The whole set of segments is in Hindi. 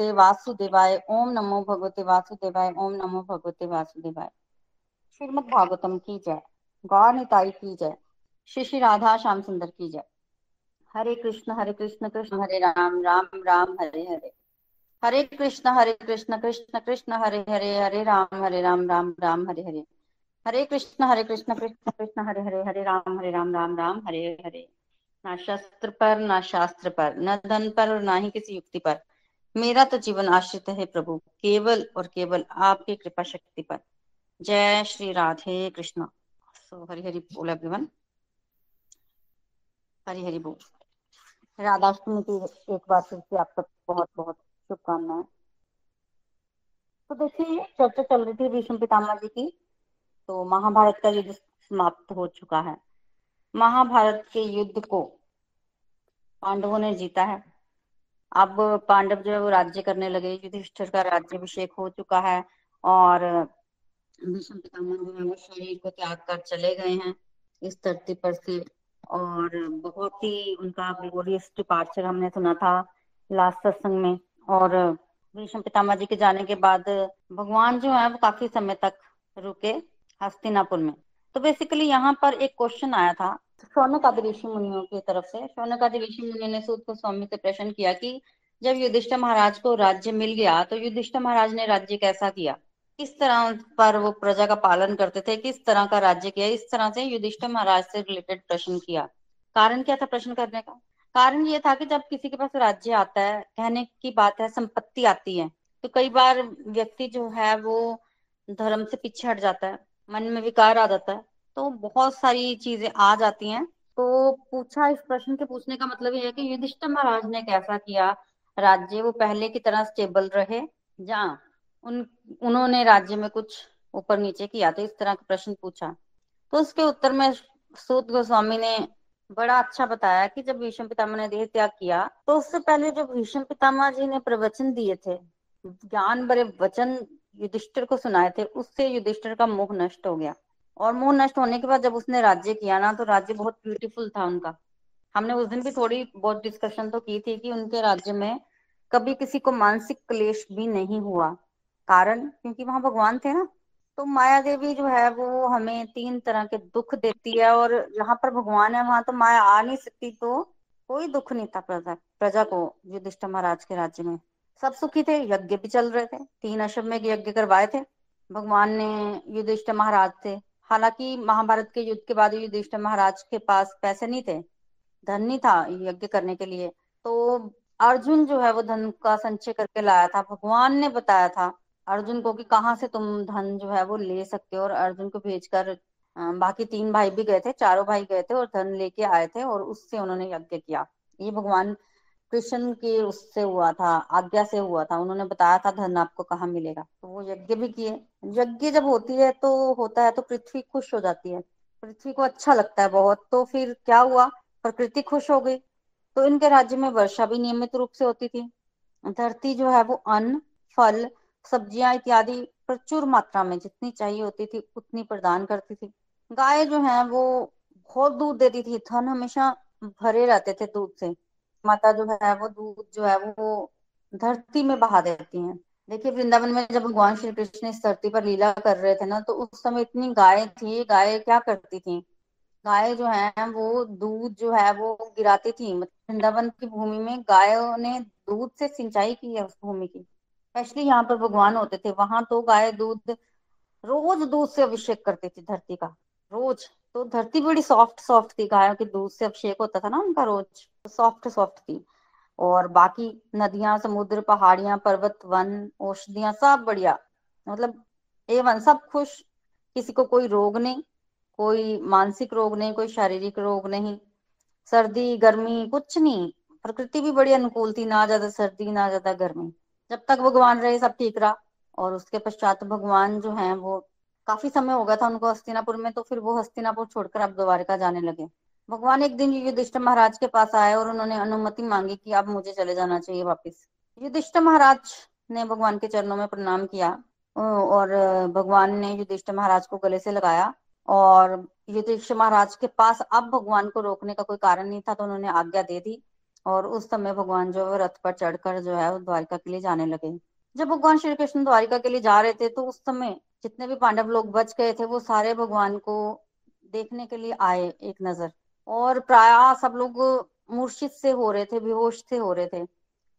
भगवते वासुदेवाय, ओम नमो भगवते वासुदेवाय, ओम नमो भगवते वासुदेवाय। श्रीमद भागवतम की जय। गौर निताई की जय। श्री श्री राधा श्याम सुंदर की जय। हरे कृष्ण हरे कृष्ण कृष्ण, हरे राम राम राम, हरे हरे। हरे कृष्ण हरे कृष्ण कृष्ण कृष्ण, हरे हरे हरे राम हरे राम राम राम, हरे हरे। हरे कृष्ण हरे कृष्ण कृष्ण कृष्ण, हरे हरे हरे राम हरे राम राम राम, हरे हरे। ना शस्त्र पर, ना शास्त्र पर, न धन पर और ना ही किसी युक्ति पर। मेरा तो जीवन आश्रित है प्रभु, केवल और केवल आपकी कृपा शक्ति पर। जय श्री राधे कृष्ण। सो हरि हरि बोल एवरीवन हरि हरि बोल। राधाष्टमी की एक बार फिर से आप सबको बहुत बहुत शुभकामनाएँ। तो देखिए, चर्चा चल रही थी भीष्म पितामह जी की तो महाभारत का युद्ध समाप्त हो चुका है। महाभारत के युद्ध को पांडवों ने जीता है। अब पांडव जो है वो राज्य करने लगे, युधिष्ठिर का राज्य अभिषेक हो चुका है और जो है वो शरीर को त्याग कर चले गए हैं इस धरती पर से। और बहुत ही उनका ग्लोरियस डिपार्चर हमने सुना था लास्ट सत्संग में। और भीष्म पितामह जी के जाने के बाद भगवान जो है वो काफ़ी समय तक रुके हस्तिनापुर में। तो बेसिकली यहाँ पर एक क्वेश्चन आया था शौनक आदि ऋषि मुनियों की तरफ़ से शौनक आदि ऋषि मुनि ने सूत को स्वामी से प्रश्न किया कि जब युधिष्ठिर महाराज को राज्य मिल गया तो युधिष्ठिर महाराज ने राज्य कैसा किया? किस तरह पर वो प्रजा का पालन करते थे, किस तरह का राज्य किया? इस तरह से युधिष्ठिर महाराज से रिलेटेड प्रश्न किया। कारण क्या था प्रश्न करने का? कारण ये था कि जब किसी के पास राज्य आता है, कहने की बात है, संपत्ति आती है तो कई बार व्यक्ति जो है वो धर्म से पीछे हट जाता है, मन में विकार आ जाता है। तो बहुत सारी चीज़ें आ जाती हैं। तो पूछा इस प्रश्न के पूछने का मतलब ये है कि युधिष्ठिर महाराज ने कैसा किया? राज्य वो पहले की तरह स्टेबल रहे? जहाँ उन, उन्होंने राज्य में कुछ ऊपर नीचे किया तो इस तरह का प्रश्न पूछा। तो उसके उत्तर में सूत गोस्वामी ने बड़ा अच्छा बताया कि जब भीष्म पितामह ने देह त्याग किया तो उससे पहले जो भीष्म पितामह जी ने प्रवचन दिए थे, ज्ञान भरे वचन युधिष्ठिर को सुनाए थे, उससे युधिष्ठिर का मोह नष्ट हो गया। और मोह नष्ट होने के बाद जब उसने राज्य किया ना तो राज्य बहुत ब्यूटीफुल था उनका। हमने उस दिन भी थोड़ी बहुत डिस्कशन तो की थी कि उनके राज्य में कभी किसी को मानसिक क्लेश भी नहीं हुआ। कारण? क्योंकि वहाँ भगवान थे ना। तो माया देवी जो है, वो हमें तीन तरह के दुख देती है और जहाँ पर भगवान है, वहाँ तो माया आ नहीं सकती तो कोई दुख नहीं था प्रजा प्रजा को युधिष्ठ महाराज के राज्य में। सब सुखी थे, यज्ञ भी चल रहे थे। तीन अशम अश्वमेघ यज्ञ करवाए थे। भगवान ने युधिष्ठ महाराज से हालाँकि महाभारत के युद्ध के बाद युधिष्ठिर महाराज के पास पैसे नहीं थे, धन नहीं था यज्ञ करने के लिए तो अर्जुन जो है वो धन का संचय करके लाया था। भगवान ने बताया था अर्जुन को कि कहाँ से तुम धन जो है वो ले सकते हो और अर्जुन को भेजकर बाकी तीन भाई भी गए थे, चारों भाई गए थे और धन लेके आए थे और उससे उन्होंने यज्ञ किया। ये भगवान कृष्ण के उससे हुआ था, आज्ञा से हुआ था, उन्होंने बताया था धन आपको कहाँ मिलेगा। तो वो यज्ञ भी किए। यज्ञ जब होती है तो होता है तो पृथ्वी खुश हो जाती है। पृथ्वी को अच्छा लगता है बहुत। तो फिर क्या हुआ? प्रकृति खुश हो गई। तो इनके राज्य में वर्षा भी नियमित रूप से होती थी। धरती जो है वो अन्न, फल, सब्ज़ियाँ इत्यादि प्रचुर मात्रा में जितनी चाहिए होती थी, उतनी प्रदान करती थी। गाय जो है वो बहुत दूध देती थी। धन हमेशा भरे रहते थे दूध से। माता जो है, वो दूध जो है, वो धरती में बहा देती हैं। देखिए, वृंदावन में जब भगवान श्री कृष्ण इस धरती पर लीला कर रहे थे ना तो उस समय इतनी गाय थी, गाय क्या करती थी? गाय जो है, वो दूध जो है, वो गिराती थी। मतलब वृंदावन की भूमि में गायों ने दूध से सिंचाई की है उस भूमि की। स्पेशली यहाँ पर भगवान होते थे, वहाँ तो गाय दूध रोज दूध से अभिषेक करती थी धरती का, रोज। तो धरती बड़ी सॉफ्ट सॉफ्ट थी। गायों के दूध से अभिषेक होता था ना उनका रोज। सॉफ्ट सॉफ्ट थी। और बाकी नदियाँ, समुद्र, पहाड़ियाँ, पर्वत, वन, औषधियाँ, सब बढ़िया। मतलब ए वन, सब खुश। किसी को कोई रोग नहीं, कोई मानसिक रोग नहीं, कोई शारीरिक रोग नहीं। सर्दी, गर्मी, कुछ नहीं। प्रकृति भी बड़ी अनुकूल थी, ना ज़्यादा सर्दी, ना ज़्यादा गर्मी। जब तक भगवान रहे, सब ठीक रहा। और उसके पश्चात भगवान जो है, वो काफ़ी समय हो गया था उनको हस्तिनापुर में तो फिर वो हस्तिनापुर छोड़कर अब द्वारिका जाने लगे। भगवान एक दिन युधिष्ठिर महाराज के पास आए और उन्होंने अनुमति मांगी कि अब मुझे चले जाना चाहिए वापिस। युधिष्ठिर महाराज ने भगवान के चरणों में प्रणाम किया और भगवान ने युधिष्ठ महाराज को गले से लगाया, और युधिष्ठ महाराज के पास अब भगवान को रोकने का कोई कारण नहीं था तो उन्होंने आज्ञा दे दी, और उस समय भगवान जो है रथ पर चढ़कर जो है द्वारिका के लिए जाने लगे। जब भगवान श्री कृष्ण द्वारिका के लिए जा रहे थे तो उस समय जितने भी पांडव लोग बच गए थे, वो सारे भगवान को देखने के लिए आए एक नज़र। और प्राय सब लोग मूर्छित से हो रहे थे, बेहोश से हो रहे थे।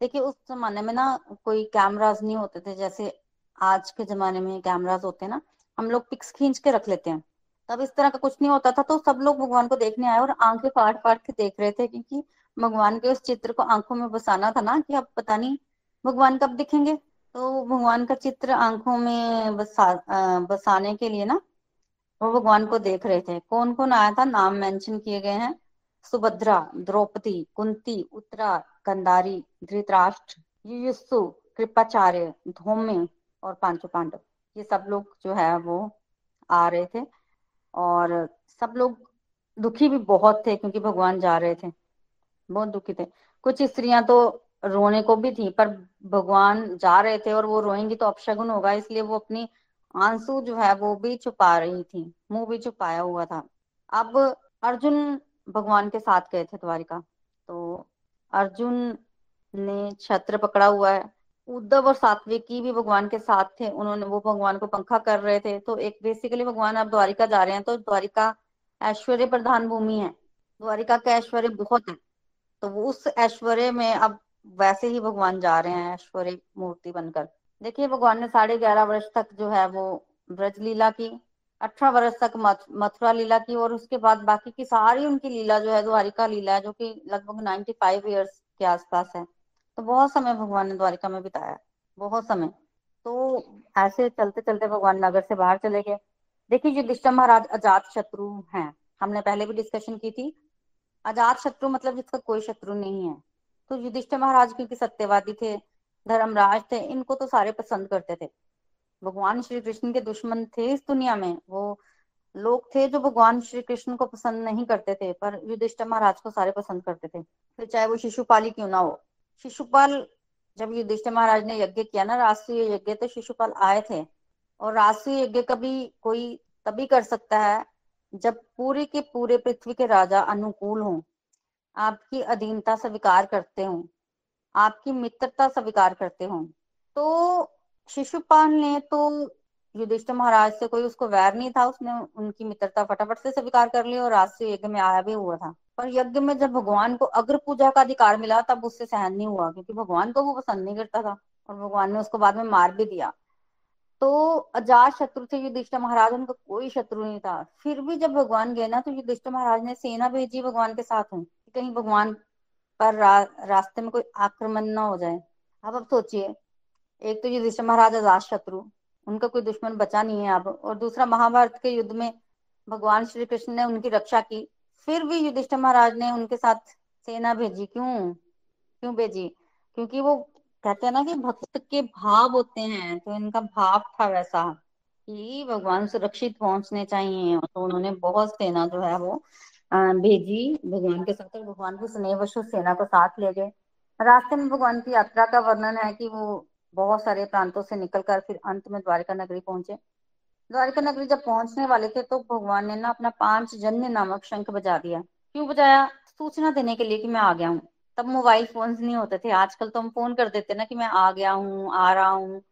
देखिए, उस जमाने में ना कोई कैमराज नहीं होते थे, जैसे आज के जमाने में कैमराज होते हैं ना, हम लोग पिक्स खींच के रख लेते हैं। तब इस तरह का कुछ नहीं होता था तो सब लोग भगवान को देखने आए और आँखें फाड़ फाड़ के देख रहे थे, क्योंकि भगवान के उस चित्र को आँखों में बसाना था ना, कि अब पता नहीं, भगवान कब दिखेंगे? तो भगवान का चित्र आँखों में बसा बसाने के लिए ना, वो भगवान को देख रहे थे। कौन कौन आया था? नाम मेंशन किए गए हैं। सुभद्रा, द्रौपदी, कुंती, उत्तरा, कंदारी, धृतराष्ट्र युयुस्सु कृपाचार्य, धौम्य और पाँचों पांडव। ये सब लोग जो है वो आ रहे थे और सब लोग दुखी भी बहुत थे क्योंकि भगवान जा रहे थे। बहुत दुखी थे। कुछ स्त्रियाँ तो रोने को भी थी, पर भगवान जा रहे थे और वो रोएँगी तो अपशगुन होगा, इसलिए वो अपनी आँसू जो है वो भी छुपा रही थी, मुँह भी छुपाया हुआ था। अब अर्जुन भगवान के साथ गए थे द्वारिका तो अर्जुन ने छत्र पकड़ा हुआ है। उद्धव और सात्विकी भी भगवान के साथ थे, उन्होंने, वो भगवान को पंखा कर रहे थे तो एक बेसिकली भगवान अब द्वारिका जा रहे हैं तो द्वारिका ऐश्वर्य प्रधान भूमि है। द्वारिका का ऐश्वर्य बहुत है तो वो उस ऐश्वर्य में अब वैसे ही भगवान जा रहे हैं ऐश्वर्य मूर्ति बनकर। देखिए, भगवान ने साढ़े ग्यारह वर्ष तक जो है वो ब्रज लीला की, अठारह वर्ष तक मथुरा लीला की और उसके बाद बाकी की सारी उनकी लीला जो है, द्वारिका लीला है जो कि लगभग नाइन्टी फाइव ईयर्स के आसपास है। तो बहुत समय भगवान ने द्वारिका में बिताया, बहुत समय। तो ऐसे चलते चलते भगवान नगर से बाहर चले गए। देखिए, युधिष्ठिर महाराज अजात शत्रु हैं। हमने पहले भी डिस्कशन की थी। अजात शत्रु मतलब जिसका कोई शत्रु नहीं है। तो युधिष्ठिर महाराज क्योंकि सत्यवादी थे, धर्मराज थे, इनको तो सारे पसंद करते थे। भगवान श्री कृष्ण के दुश्मन थे इस दुनिया में, वो लोग थे जो भगवान श्री कृष्ण को पसंद नहीं करते थे, पर युधिष्ठिर महाराज को सारे पसंद करते थे। फिर चाहे वो शिशुपाल ही क्यों ना हो। शिशुपाल, जब युधिष्ठिर महाराज ने यज्ञ किया ना, राष्ट्रीय यज्ञ तो शिशुपाल आए थे। और राष्ट्रीय यज्ञ कभी कोई तभी कर सकता है, जब पूरे के पूरे पृथ्वी के राजा अनुकूल हों। आपकी अधीनता स्वीकार करते हो, आपकी मित्रता स्वीकार करते हो। तो शिशुपाल ने तो युधिष्ठिर महाराज से कोई उसको वैर नहीं था, उसने उनकी मित्रता फटाफट से स्वीकार कर ली और राष्ट्रीय यज्ञ में आया भी हुआ था। पर यज्ञ में जब भगवान को अग्र पूजा का अधिकार मिला, तब उससे सहन नहीं हुआ, क्योंकि भगवान को वो पसंद नहीं करता था और भगवान ने उसको बाद में मार भी दिया। तो अजात शत्रु थे युधिष्ठिर महाराज उनका कोई शत्रु नहीं था। फिर भी जब भगवान गए ना तो युधिष्ठिर महाराज ने सेना भेजी भगवान के साथ हूँ कहीं भगवान पर रा, रास्ते में कोई आक्रमण ना हो जाए। अब अब सोचिए एक तो युधिष्ठिर महाराज अजात शत्रु उनका कोई दुश्मन बचा नहीं है अब और दूसरा महाभारत के युद्ध में भगवान श्री कृष्ण ने उनकी रक्षा की फिर भी युधिष्ठिर महाराज ने उनके साथ सेना भेजी। क्यों? क्यों भेजी? क्योंकि वो कहते हैं ना कि भक्त के भाव होते हैं तो इनका भाव था वैसा कि भगवान सुरक्षित पहुँचने चाहिए तो उन्होंने बहुत सेना जो है वो भेजी। भगवान के साथ भगवान की स्नेहवश सेना को साथ ले गए। रास्ते में भगवान की यात्रा का वर्णन है कि वो बहुत सारे प्रांतों से निकलकर फिर अंत में द्वारिका नगरी पहुँचे। द्वारिका नगरी जब पहुँचने वाले थे तो भगवान ने ना अपना पाँच जन्य नामक शंख बजा दिया। क्यों बजाया? सूचना देने के लिए कि मैं आ गया हूँ। तब मोबाइल फ़ोन नहीं होते थे। आजकल तो हम फ़ोन कर देते ना कि मैं आ गया हूँ, आ रहा हूँ।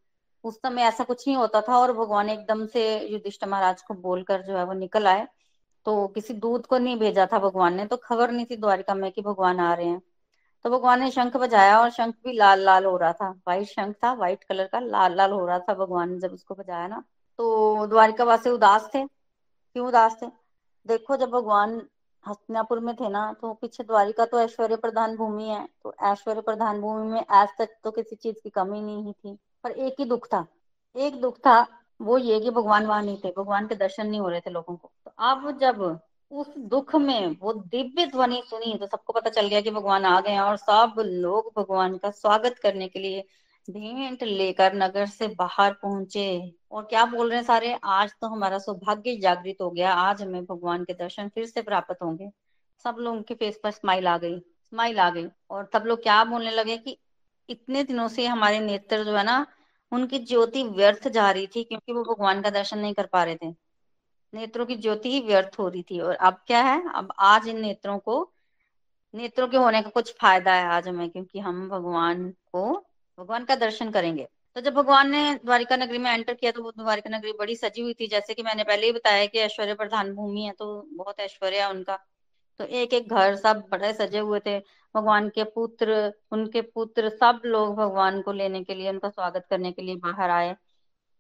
उस समय ऐसा कुछ नहीं होता था और भगवान एकदम से युधिष्ठ महाराज को बोलकर जो है वो निकल आए। तो किसी दूध को नहीं भेजा था भगवान ने तो खबर नहीं थी द्वारिका में कि भगवान आ रहे हैं। तो भगवान ने शंख बजाया और शंख भी लाल लाल हो रहा था। व्हाइट शंख था व्हाइट कलर का, लाल लाल हो रहा था भगवान ने जब उसको बजाया ना। तो द्वारिका वासी उदास थे। क्यों उदास थे? देखो जब भगवान हस्तिनापुर में थे ना तो पीछे द्वारिका तो ऐश्वर्य प्रधान भूमि है तो ऐश्वर्य प्रधान भूमि में आज तक तो किसी चीज़ की कमी नहीं थी, पर एक ही दुख था, एक दुख था, वो ये कि भगवान वहाँ नहीं थे, भगवान के दर्शन नहीं हो रहे थे लोगों को। तो अब जब उस दुख में वो दिव्य ध्वनि सुनी तो सबको पता चल गया कि भगवान आ गए हैं और सब लोग भगवान का स्वागत करने के लिए भेंट लेकर नगर से बाहर पहुँचे। और क्या बोल रहे हैं सारे? आज तो हमारा सौभाग्य जागृत हो गया। आज हमें भगवान के दर्शन फिर से प्राप्त होंगे। सब लोगों के फेस पर स्माइल आ गई, स्माइल आ गई। और सब लोग क्या बोलने लगे कि इतने दिनों से हमारे नेत्र जो है ना, उनकी ज्योति व्यर्थ जा रही थी क्योंकि वो भगवान का दर्शन नहीं कर पा रहे थे। नेत्रों की ज्योति ही व्यर्थ हो रही थी। और अब क्या है? अब आज इन नेत्रों को, नेत्रों के होने का कुछ फ़ायदा है आज हमें, क्योंकि हम भगवान को भगवान का दर्शन करेंगे। तो जब भगवान ने द्वारिका नगरी में एंटर किया तो वो द्वारिका नगरी बड़ी सजी हुई थी। जैसे कि मैंने पहले ही बताया कि ऐश्वर्य प्रधान भूमि है तो बहुत ऐश्वर्य है उनका। तो एक एक घर सब बड़े सजे हुए थे। भगवान के पुत्र, उनके पुत्र सब लोग भगवान को लेने के लिए, उनका स्वागत करने के लिए बाहर आए।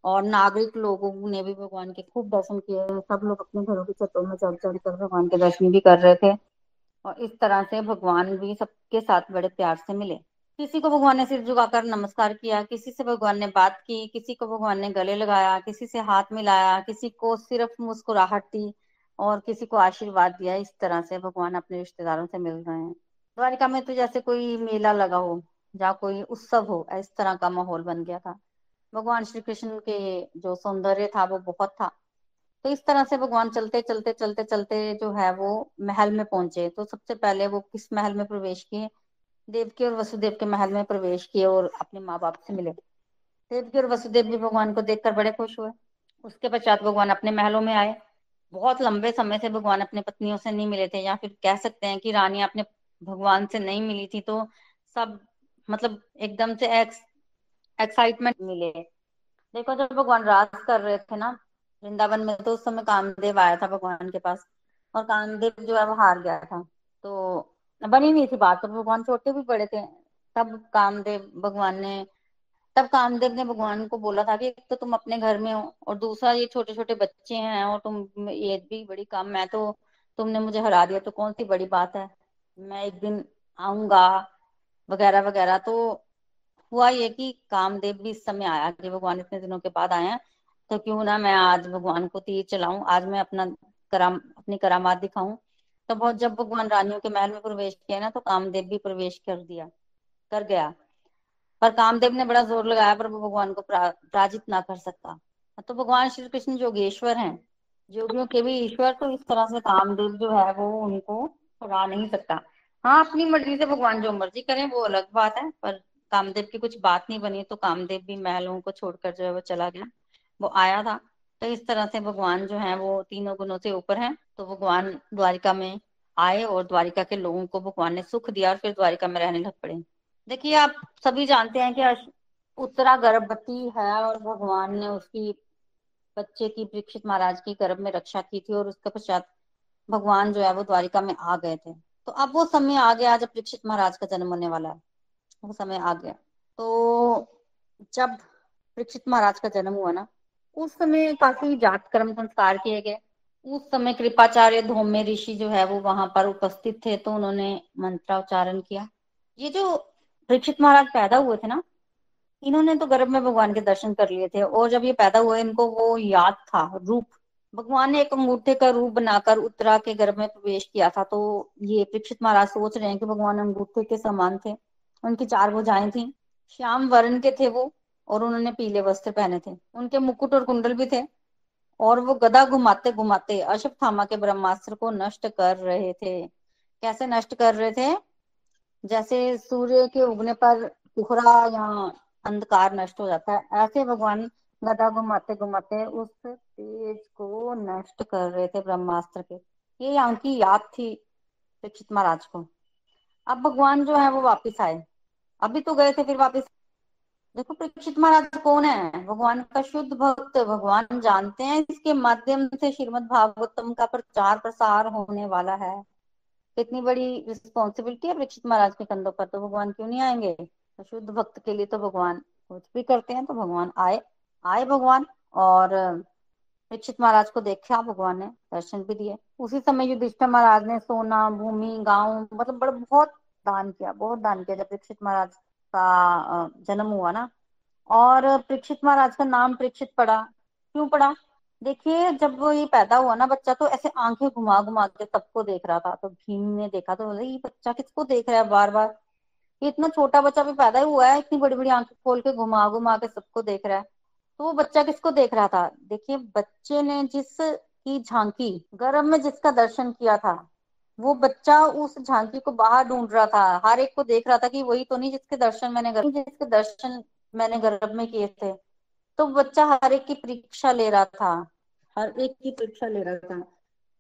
और नागरिक लोगों ने भी भगवान के खूब दर्शन किए। सब लोग अपने घरों की छतों में चढ़ चढ़ कर भगवान के दर्शन भी कर रहे थे। और इस तरह से भगवान भी सबके साथ बड़े प्यार से मिले। किसी को भगवान ने सिर झुकाकर नमस्कार किया, किसी से भगवान ने बात की, किसी को भगवान ने गले लगाया, किसी से हाथ मिलाया, किसी को सिर्फ़ मुस्कुराहट दी और किसी को आशीर्वाद दिया, इस तरह से भगवान अपने रिश्तेदारों से मिल रहे हैं। द्वारिका में तो जैसे कोई मेला लगा हो या कोई उत्सव हो, इस तरह का माहौल बन गया था। भगवान श्री कृष्ण के जो सौंदर्य था, वो बहुत था। तो इस तरह से भगवान चलते चलते चलते चलते जो है, वो महल में पहुँचे। तो सबसे पहले वो किस महल में प्रवेश किए? देवकी और वसुदेव के महल में प्रवेश किए और अपने माँ बाप से मिले। देवकी और वसुदेव भी भगवान को देखकर बड़े खुश हुए। उसके पश्चात भगवान अपने महलों में आए। बहुत लंबे समय से भगवान अपने पत्नियों से नहीं मिले थे। या फिर कह सकते हैं कि रानी अपने भगवान से नहीं मिली थी तो सब मतलब एकदम से एक्स एक्साइटमेंट मिले। देखो, जब भगवान राज कर रहे थे ना, वृंदावन में तो उस समय कामदेव आया था भगवान के पास। और कामदेव जो है, वो हार गया था। तो बनी नहीं थी बात तो भगवान छोटे भी बड़े थे। तब कामदेव, भगवान ने, तब कामदेव ने भगवान को बोला था कि एक तो तुम अपने घर में हो और दूसरा ये छोटे छोटे बच्चे हैं और तुम, ये भी बड़ी काम, मैं तो तुमने मुझे हरा दिया तो कौन सी बड़ी बात है? मैं एक दिन आऊँगा, वगैरह वगैरह। तो हुआ ये कि कामदेव भी इस समय आया, कि भगवान इतने दिनों के बाद हैं तो क्यों ना मैं आज भगवान को तीर चलाऊं, आज मैं अपना कराम अपनी करामात दिखाऊँ। तो बहुत जब भगवान रानियों के महल में प्रवेश किया ना तो कामदेव भी प्रवेश कर दिया, कर गया। पर कामदेव ने बड़ा ज़ोर लगाया पर वो भगवान को पराजित ना कर सकता। तो भगवान श्री कृष्ण जोगेश्वर हैं। जोगियों के भी ईश्वर तो इस तरह से कामदेव जो है, वो उनको हरा नहीं सकता। हाँ अपनी मर्ज़ी से भगवान जो मर्ज़ी करें, वो अलग बात है, पर कामदेव की कुछ बात नहीं बनी तो कामदेव भी महलों को छोड़कर जो है, वो चला गया। वो आया था। तो इस तरह से भगवान जो है वो तीनों गुणों से ऊपर है। तो भगवान द्वारिका में आए और द्वारिका के लोगों को भगवान ने सुख दिया और फिर द्वारिका में रहने लग पड़े। देखिए, आप सभी जानते हैं कि उत्तरा गर्भवती है और भगवान ने उसकी बच्चे की, परीक्षित महाराज की गर्भ में रक्षा की थी और उसके पश्चात भगवान जो है वो द्वारिका में आ गए थे। तो अब वो समय आ गया, जब परीक्षित महाराज का जन्म होने वाला है। वो समय आ गया। तो जब परीक्षित महाराज का जन्म हुआ ना उस समय काफ़ी जात कर्म संस्कार किए गए। उस समय कृपाचार्य धोम्य ऋषि जो है वो वहाँ पर उपस्थित थे तो उन्होंने मंत्रोच्चारण किया। ये जो परीक्षित महाराज पैदा हुए थे ना, इन्होंने तो गर्भ में भगवान के दर्शन कर लिए थे, और जब ये पैदा हुए, इनको वो याद था, रूप। भगवान ने एक अंगूठे का रूप बनाकर उत्तरा के गर्भ में प्रवेश किया था तो ये परीक्षित महाराज सोच रहे हैं कि भगवान अंगूठे के समान थे। उनकी चार भुजाएँ थी। श्याम वर्ण के थे वो और उन्होंने पीले वस्त्र पहने थे। उनके मुकुट और कुंडल भी थे। और वो गदा घुमाते घुमाते अशोकथामा के ब्रह्मास्त्र को नष्ट कर रहे थे। कैसे नष्ट कर रहे थे? जैसे सूर्य के उगने पर कोहरा या अंधकार नष्ट हो जाता है। ऐसे भगवान गदा घुमाते घुमाते उस तेज को नष्ट कर रहे थे ब्रह्मास्त्र के। ये यहाँ की याद थी परीक्षित महाराज को। अब भगवान जो है वो वापिस आए। अभी तो गए थे, फिर वापिस देखो परीक्षित महाराज कौन है? भगवान का शुद्ध भक्त, भगवान जानते हैं, इसके माध्यम से श्रीमद भागवतम का प्रचार प्रसार होने वाला है। कितनी बड़ी रिस्पॉन्सिबिलिटी है परीक्षित महाराज के कंधों पर तो भगवान क्यों नहीं आएँगे? तो शुद्ध भक्त के लिए तो भगवान कुछ भी करते हैं तो भगवान आए आए भगवान, और परीक्षित महाराज को देखा, भगवान ने दर्शन भी दिए। उसी समय युधिष्ठिर महाराज ने सोना, भूमि, गाँव मतलब बड़ा, बहुत दान किया, बहुत दान किया जब परीक्षित महाराज का जन्म हुआ ना। और परीक्षित महाराज का नाम परीक्षित पड़ा। क्यों पड़ा? देखिए, जब ये पैदा हुआ ना बच्चा तो ऐसे आँखें घुमा घुमा के सबको देख रहा था। तो भीम ने देखा तो बोले, ये बच्चा किसको देख रहा है बार बार ये इतना छोटा बच्चा भी पैदा ही हुआ है, इतनी बड़ी बड़ी आँखें खोल के घुमा घुमा के सबको देख रहा है। तो वो बच्चा किसको देख रहा था? देखिए, बच्चे ने जिस की झांकी, गर्भ में जिसका दर्शन किया था वो बच्चा उस झांकी को बाहर ढूंढ रहा था। हर एक को देख रहा था कि वही तो नहीं जिसके दर्शन मैंने गर्भ जिसके दर्शन मैंने गर्भ में किए थे। तो बच्चा हर एक की परीक्षा ले रहा था। हर एक की परीक्षा ले रहा था।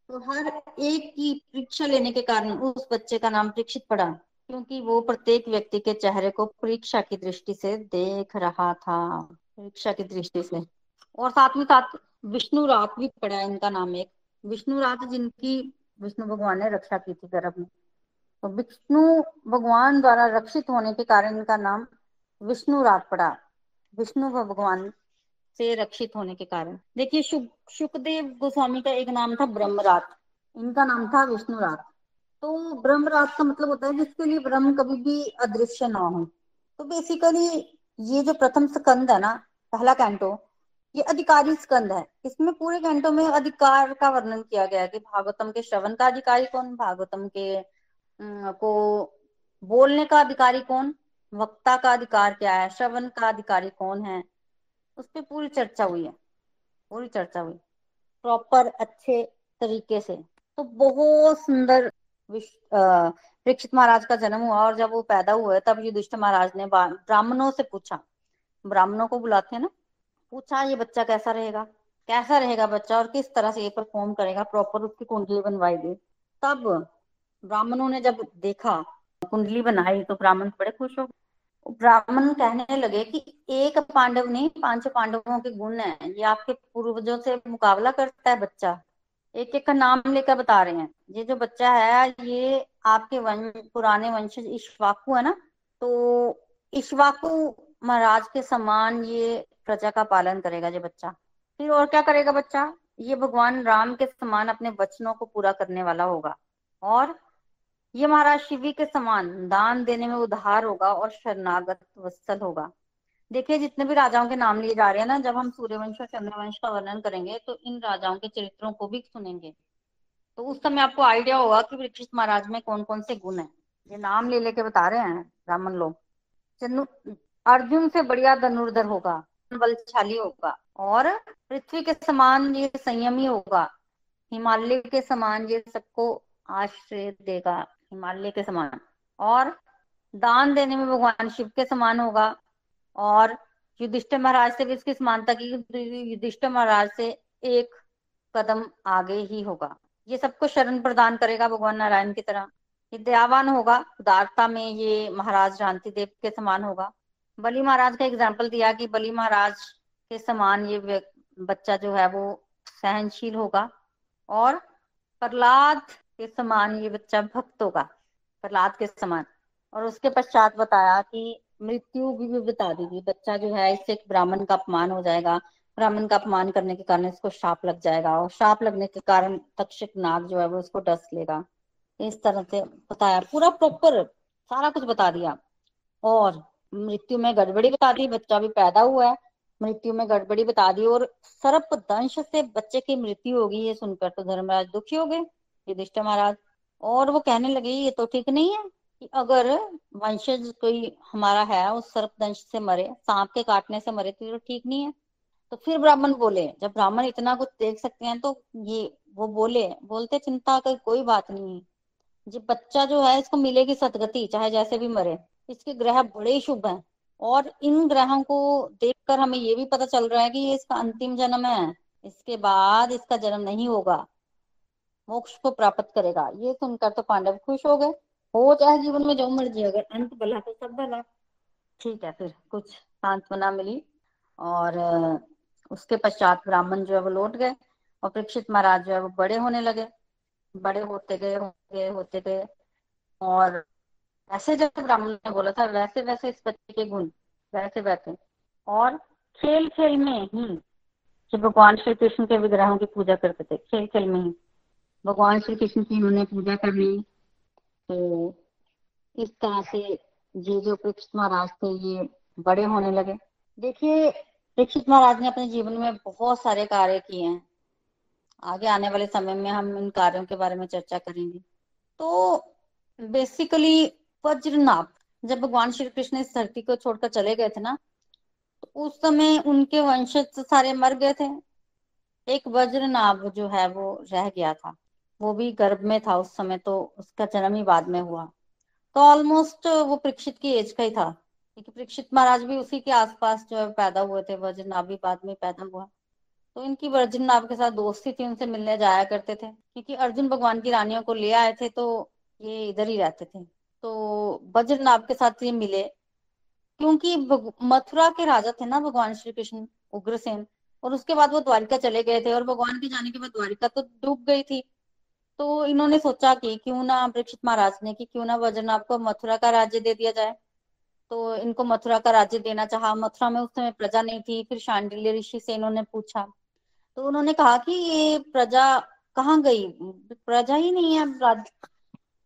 तो हर एक की परीक्षा लेने के कारण उस बच्चे का नाम परीक्षित पड़ा, क्योंकि वो प्रत्येक व्यक्ति के चेहरे को परीक्षा की दृष्टि से देख रहा था। परीक्षा की दृष्टि से। और साथ में साथ विष्णु रात भी पड़ा इनका नाम एक। विष्णु रात जिनकी विष्णु भगवान ने रक्षा की थी गर्भ में। तो विष्णु भगवान द्वारा रक्षित होने के कारण इनका नाम विष्णु रात पड़ा। विष्णु भगवान से रक्षित होने के कारण। देखिए सुखदेव गोस्वामी का एक नाम था ब्रह्मरात। इनका नाम था विष्णुरात तो ब्रह्मरात का मतलब होता है जिसके लिए ब्रह्म कभी भी अदृश्य ना हो। तो बेसिकली ये जो प्रथम स्कंद है ना, पहला कैंटो ये अधिकारी स्कंद है। इसमें पूरे घंटों में अधिकार का वर्णन किया गया है कि भागवतम के श्रवण का अधिकारी कौन, भागवतम के को बोलने का अधिकारी कौन, वक्ता का अधिकार क्या है, श्रवण का अधिकारी कौन है, उस पर पूरी चर्चा हुई है। पूरी चर्चा हुई। प्रॉपर अच्छे तरीके से। तो बहुत सुंदर परीक्षित महाराज का जन्म हुआ और जब वो पैदा हुए, तब युधिष्ठ महाराज ने ब्राह्मणों से पूछा। ब्राह्मणों को बुलाते हैं ना? पूछा, ये बच्चा कैसा रहेगा? कैसा रहेगा बच्चा? और किस तरह से ये परफॉर्म करेगा? प्रॉपर उसकी कुंडली बनवाई गई। तब ब्राह्मणों ने जब देखा, कुंडली बनाई तो ब्राह्मण बड़े खुश हो ब्राह्मण कहने लगे कि एक पांडव नहीं, पाँच पांडवों के गुण है। ये आपके पूर्वजों से मुकाबला करता है बच्चा। एक एक का नाम लेकर बता रहे हैं। ये जो बच्चा है, ये आपके वंश पुराने वंश इश्वाकु है ना? तो इश्वाकु महाराज के समान ये प्रजा का पालन करेगा ये बच्चा। फिर और क्या करेगा बच्चा? ये भगवान राम के समान अपने वचनों को पूरा करने वाला होगा। और ये महाराज शिवी के समान दान देने में उधार होगा और शरणागत वत्सल होगा। देखिए, जितने भी राजाओं के नाम लिए जा रहे हैं ना, जब हम सूर्यवंश और चंद्रवंश का वर्णन करेंगे तो इन राजाओं के चरित्रों को भी सुनेंगे। तो उस समय आपको आइडिया होगा कि परीक्षित महाराज में कौन कौन से गुण है। ये नाम ले लेके बता रहे हैं ब्राह्मण लोग। अर्जुन से बढ़िया धनुर्धर होगा। बलशाली होगा और पृथ्वी के समान ये संयमी होगा। हिमालय के समान ये सबको आश्रय देगा, हिमालय के समान। और दान देने में भगवान शिव के समान होगा। और युधिष्ठ महाराज से भी इसकी समानता की युधिष्ठ महाराज से एक कदम आगे ही होगा। ये सबको शरण प्रदान करेगा भगवान नारायण की तरह। ये दयावान होगा, उदारता में ये महाराज शांति देव के समान होगा। बलि महाराज का एग्ज़ाम्पल दिया कि बलि महाराज के समान ये बच्चा जो है वो सहनशील होगा और प्रहलाद के समान ये बच्चा भक्त होगा प्रहलाद के समान। और उसके पश्चात बताया कि मृत्यु भी, भी बता दीजिए बच्चा जो है इससे एक ब्राह्मण का अपमान हो जाएगा। ब्राह्मण का अपमान करने के कारण इसको शाप लग जाएगा और शाप लगने के कारण तक्षक नाग जो है वो उसको डस लेगा। इस तरह से बताया पूरा प्रॉपर सारा कुछ बता दिया। और मृत्यु में गड़बड़ी बता दी, बच्चा भी पैदा हुआ है। मृत्यु में गड़बड़ी बता दी और सर्प दंश से बच्चे की मृत्यु होगी ये सुनकर तो धर्मराज दुखी हो गए युधिष्ठ महाराज। और वो कहने लगे, ये तो ठीक नहीं है कि अगर वंशज कोई हमारा है, उस सर्पदंश से मरे, सांप के काटने से मरे तो ठीक नहीं है। तो फिर ब्राह्मण बोले, जब ब्राह्मण इतना कुछ देख सकते हैं तो ये वो बोले, बोलते चिंता का कोई बात नहीं है। बच्चा जो है, इसको मिलेगी सदगति, चाहे जैसे भी मरे। इसके ग्रह बड़े शुभ हैं। और इन ग्रहों को देखकर हमें ये भी पता चल रहा है कि ये इसका अंतिम जन्म है। इसके बाद इसका जन्म नहीं होगा। मोक्ष को प्राप्त करेगा। ये सुनकर तो पांडव खुश हो गए। हो चाहे जीवन में जो मर्ज़ी, अगर अंत भला तो सब भला ठीक है, फिर कुछ सांत्वना मिली। और उसके पश्चात ब्राह्मण जो है वो लौट गए और परीक्षित महाराज जो है वो बड़े होने लगे। बड़े होते गए होते गए होते गए। और ऐसे जैसे ब्राह्मण ने बोला था, वैसे वैसे इस बच्चे के गुण, वैसे वैसे। और खेल खेल में ही कि भगवान श्री कृष्ण के विग्रहों की पूजा करते थे, खेल खेल में ही। भगवान श्री कृष्ण की उन्होंने पूजा करनी तो इस तरह से ये जो परीक्षित महाराज थे, ये बड़े होने लगे। देखिए परीक्षित महाराज ने अपने जीवन में बहुत सारे कार्य किए हैं। आगे आने वाले समय में हम इन कार्यों के बारे में चर्चा करेंगे। तो बेसिकली वज्रनाभ जब भगवान श्री कृष्ण इस धरती को छोड़कर चले गए थे ना तो उस समय उनके वंशज सारे मर गए थे। एक वज्रनाभ जो है, वो रह गया था। वो भी गर्भ में था उस समय तो उसका जन्म ही बाद में हुआ। तो ऑलमोस्ट वो परीक्षित की एज का ही था, क्योंकि परीक्षित महाराज भी उसी के आसपास जो है पैदा हुए थे। वज्रनाभ भी बाद में पैदा हुआ। तो इनकी वज्रनाभ के साथ दोस्ती थी, उनसे मिलने जाया करते थे। क्योंकि अर्जुन भगवान की रानियों को ले आए थे तो ये इधर ही रहते थे। तो वज्रनाभ के साथ ये मिले। क्योंकि मथुरा के राजा थे ना भगवान श्री कृष्ण, उग्रसेन, और उसके बाद वो द्वारिका चले गए थे, और भगवान के जाने के बाद द्वारिका तो डूब गई थी। तो इन्होंने सोचा कि क्यों ना परीक्षित महाराज ने कि क्यों ना वज्रनाभ को मथुरा का राज्य दे दिया जाए। तो इनको मथुरा का राज्य देना चाहा। मथुरा में उस समय प्रजा नहीं थी, फिर शांडिल्य ऋषि से इन्होंने पूछा। तो उन्होंने कहा कि ये प्रजा कहाँ गई? प्रजा ही नहीं है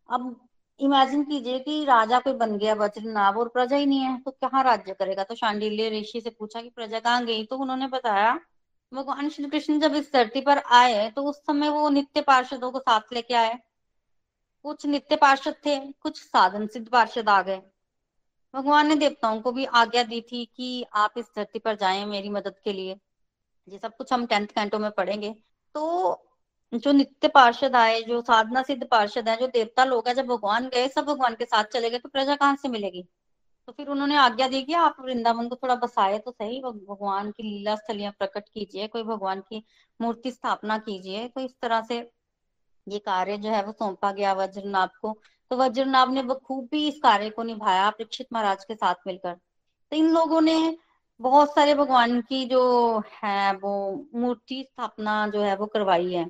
अब इमेजिन कीजिए कि राजा कोई बन गया वज्रनाभ और प्रजा ही नहीं है तो कहाँ राज्य करेगा? तो शांडिल्य ऋषि से पूछा कि प्रजा कहाँ गई? तो उन्होंने बताया, भगवान श्री कृष्ण जब इस धरती पर आए तो उस समय वो नित्य पार्षदों को साथ लेके आए। कुछ नित्य पार्षद थे, कुछ साधन सिद्ध पार्षद आ गए। भगवान ने देवताओं को भी आज्ञा दी थी कि आप इस धरती पर जाएँ मेरी मदद के लिए। ये सब कुछ हम टेंथ कैंटो में पढ़ेंगे। तो जो नित्य पार्षद आए, जो साधना सिद्ध पार्षद है, जो देवता लोग है, जब भगवान गए, सब भगवान के साथ चले गए तो प्रजा कहाँ से मिलेगी? तो फिर उन्होंने आज्ञा दी कि आप वृंदावन को थोड़ा बसाए तो सही भगवान की लीला स्थलियाँ प्रकट कीजिए, कोई भगवान की मूर्ति स्थापना कीजिए तो इस तरह से ये कार्य जो है वो सौंपा गया वज्रनाभ को। तो वज्रनाभ ने बखूबी इस कार्य को निभाया परीक्षित महाराज के साथ मिलकर। तो इन लोगों ने बहुत सारे भगवान की जो है, वो मूर्ति स्थापना जो है वो करवाई है।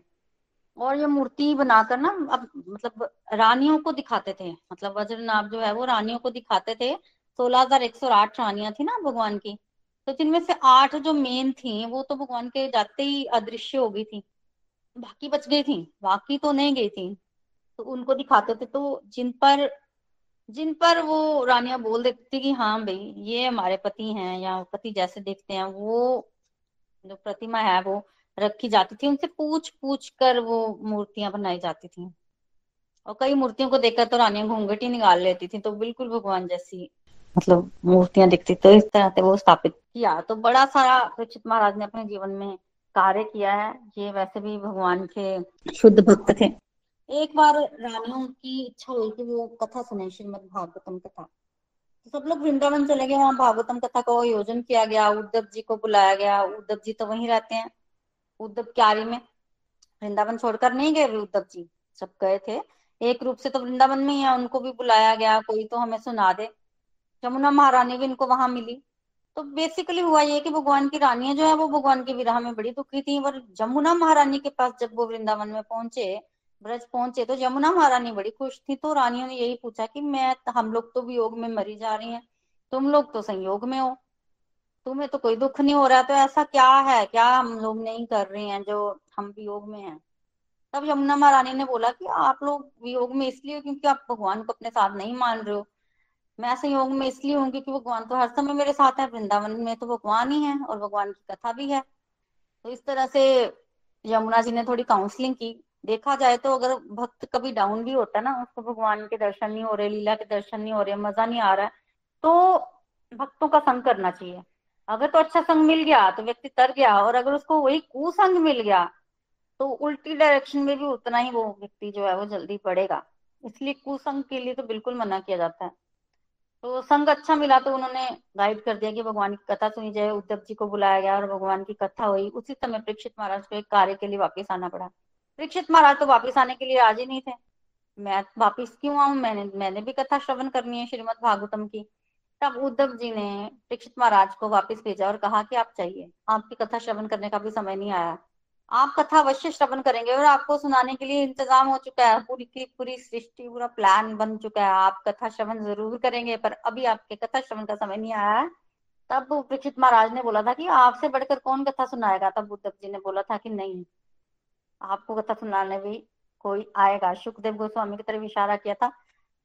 और ये मूर्ति बनाकर ना, अब मतलब रानियों को दिखाते थे। मतलब वज्रनाभ जो है वो रानियों को दिखाते थे। सोलह हज़ार एक सौ आठ रानियाँ थी ना भगवान की। तो जिनमें से आठ जो मेन थी, वो तो भगवान के जाते ही अदृश्य हो गई थी। बाकी बच गई थी। बाकी तो नहीं गई थी। तो उनको दिखाते थे। तो जिन पर जिन पर वो रानियाँ बोल देती थी कि हाँ भाई, ये हमारे पति हैं या पति जैसे देखते हैं, वो जो प्रतिमा है वो रखी जाती थी, उनसे पूछ पूछ कर वो मूर्तियाँ बनाई जाती थी। और कई मूर्तियों को देखकर तो रानियाँ घूंघट ही निकाल लेती थी तो बिल्कुल भगवान जैसी मतलब मूर्तियाँ दिखती तो इस तरह से वो स्थापित किया। तो बड़ा सारा परीक्षित महाराज ने अपने जीवन में कार्य किया है, ये वैसे भी भगवान के शुद्ध भक्त थे। एक बार रानियों की इच्छा हुई कि वो कथा सुने, श्रीमद भागवतम कथा। तो सब लोग वृंदावन चले गए, वहाँ भागवतम कथा का आयोजन किया गया, उद्धव जी को बुलाया गया, उद्धव जी तो वहीं रहते हैं। उद्धव क्यारी में। वृंदावन छोड़कर नहीं गए उद्धव जी सब गए थे। एक रूप से तो वृंदावन में ही है, उनको भी बुलाया गया, कोई तो हमें सुना दे। जमुना महारानी भी इनको वहाँ मिली। तो बेसिकली हुआ ये कि भगवान की रानियाँ जो है, वो भगवान के विरह में बड़ी दुखी थी और जमुना महारानी के पास जब वो वृंदावन में पहुँचे, ब्रज पहुँचे तो यमुना महारानी बड़ी खुश थी। तो रानियों ने यही पूछा कि मैं, हम लोग तो वियोग में मरी जा रही हैं। तुम लोग तो संयोग में हो। तुम्हें तो कोई दुख नहीं हो रहा तो ऐसा क्या है? क्या हम लोग नहीं कर रहे हैं जो हम वियोग में हैं? तब यमुना महारानी ने बोला कि आप लोग वियोग में इसलिए क्योंकि आप भगवान को अपने साथ नहीं मान रहे हो। मैं संयोग में इसलिए हूँ क्योंकि भगवान तो हर समय मेरे साथ है, वृंदावन में तो भगवान ही है और भगवान की कथा भी है। तो इस तरह से यमुना जी ने थोड़ी काउंसलिंग की। देखा जाए तो अगर भक्त कभी डाउन भी होता है ना, उसको भगवान के दर्शन नहीं हो रहे, लीला के दर्शन नहीं हो रहे, मज़ा नहीं आ रहा है तो भक्तों का संग करना चाहिए। अगर तो अच्छा संग मिल गया तो व्यक्ति तर गया, और अगर उसको वही कुसंग मिल गया तो उल्टी डायरेक्शन में भी उतना ही वो व्यक्ति जो है वो जल्दी पड़ेगा इसलिए कुसंग के लिए तो बिल्कुल मना किया जाता है। तो संग अच्छा मिला तो उन्होंने गाइड कर दिया कि भगवान की कथा सुनी जाए, उद्धव जी को बुलाया गया और भगवान की कथा हुई। उसी समय परीक्षित महाराज को एक कार्य के लिए वापस आना पड़ा। परीक्षित महाराज तो वापिस आने के लिए राज़ी नहीं थे। मैं वापिस क्यों आऊँ? मैंने मैंने भी कथा श्रवण करनी है श्रीमद भागवतम की। तब उद्धव जी ने परीक्षित महाराज को वापस भेजा और कहा कि आप चाहिए आपकी कथा श्रवण करने का भी समय नहीं आया। आप कथा अवश्य श्रवण करेंगे और आपको सुनाने के लिए इंतज़ाम हो चुका है। पूरी की पूरी सृष्टि, पूरा प्लान बन चुका है। आप कथा श्रवण ज़रूर करेंगे, पर अभी आपके कथा श्रवण का समय नहीं आया है। तब परीक्षित महाराज ने बोला था कि आपसे बढ़कर कौन कथा सुनाएगा? तब उद्धव जी ने बोला था कि नहीं, आपको कथा सुनाने भी कोई आएगा। सुखदेव गोस्वामी की तरफ़ इशारा किया था।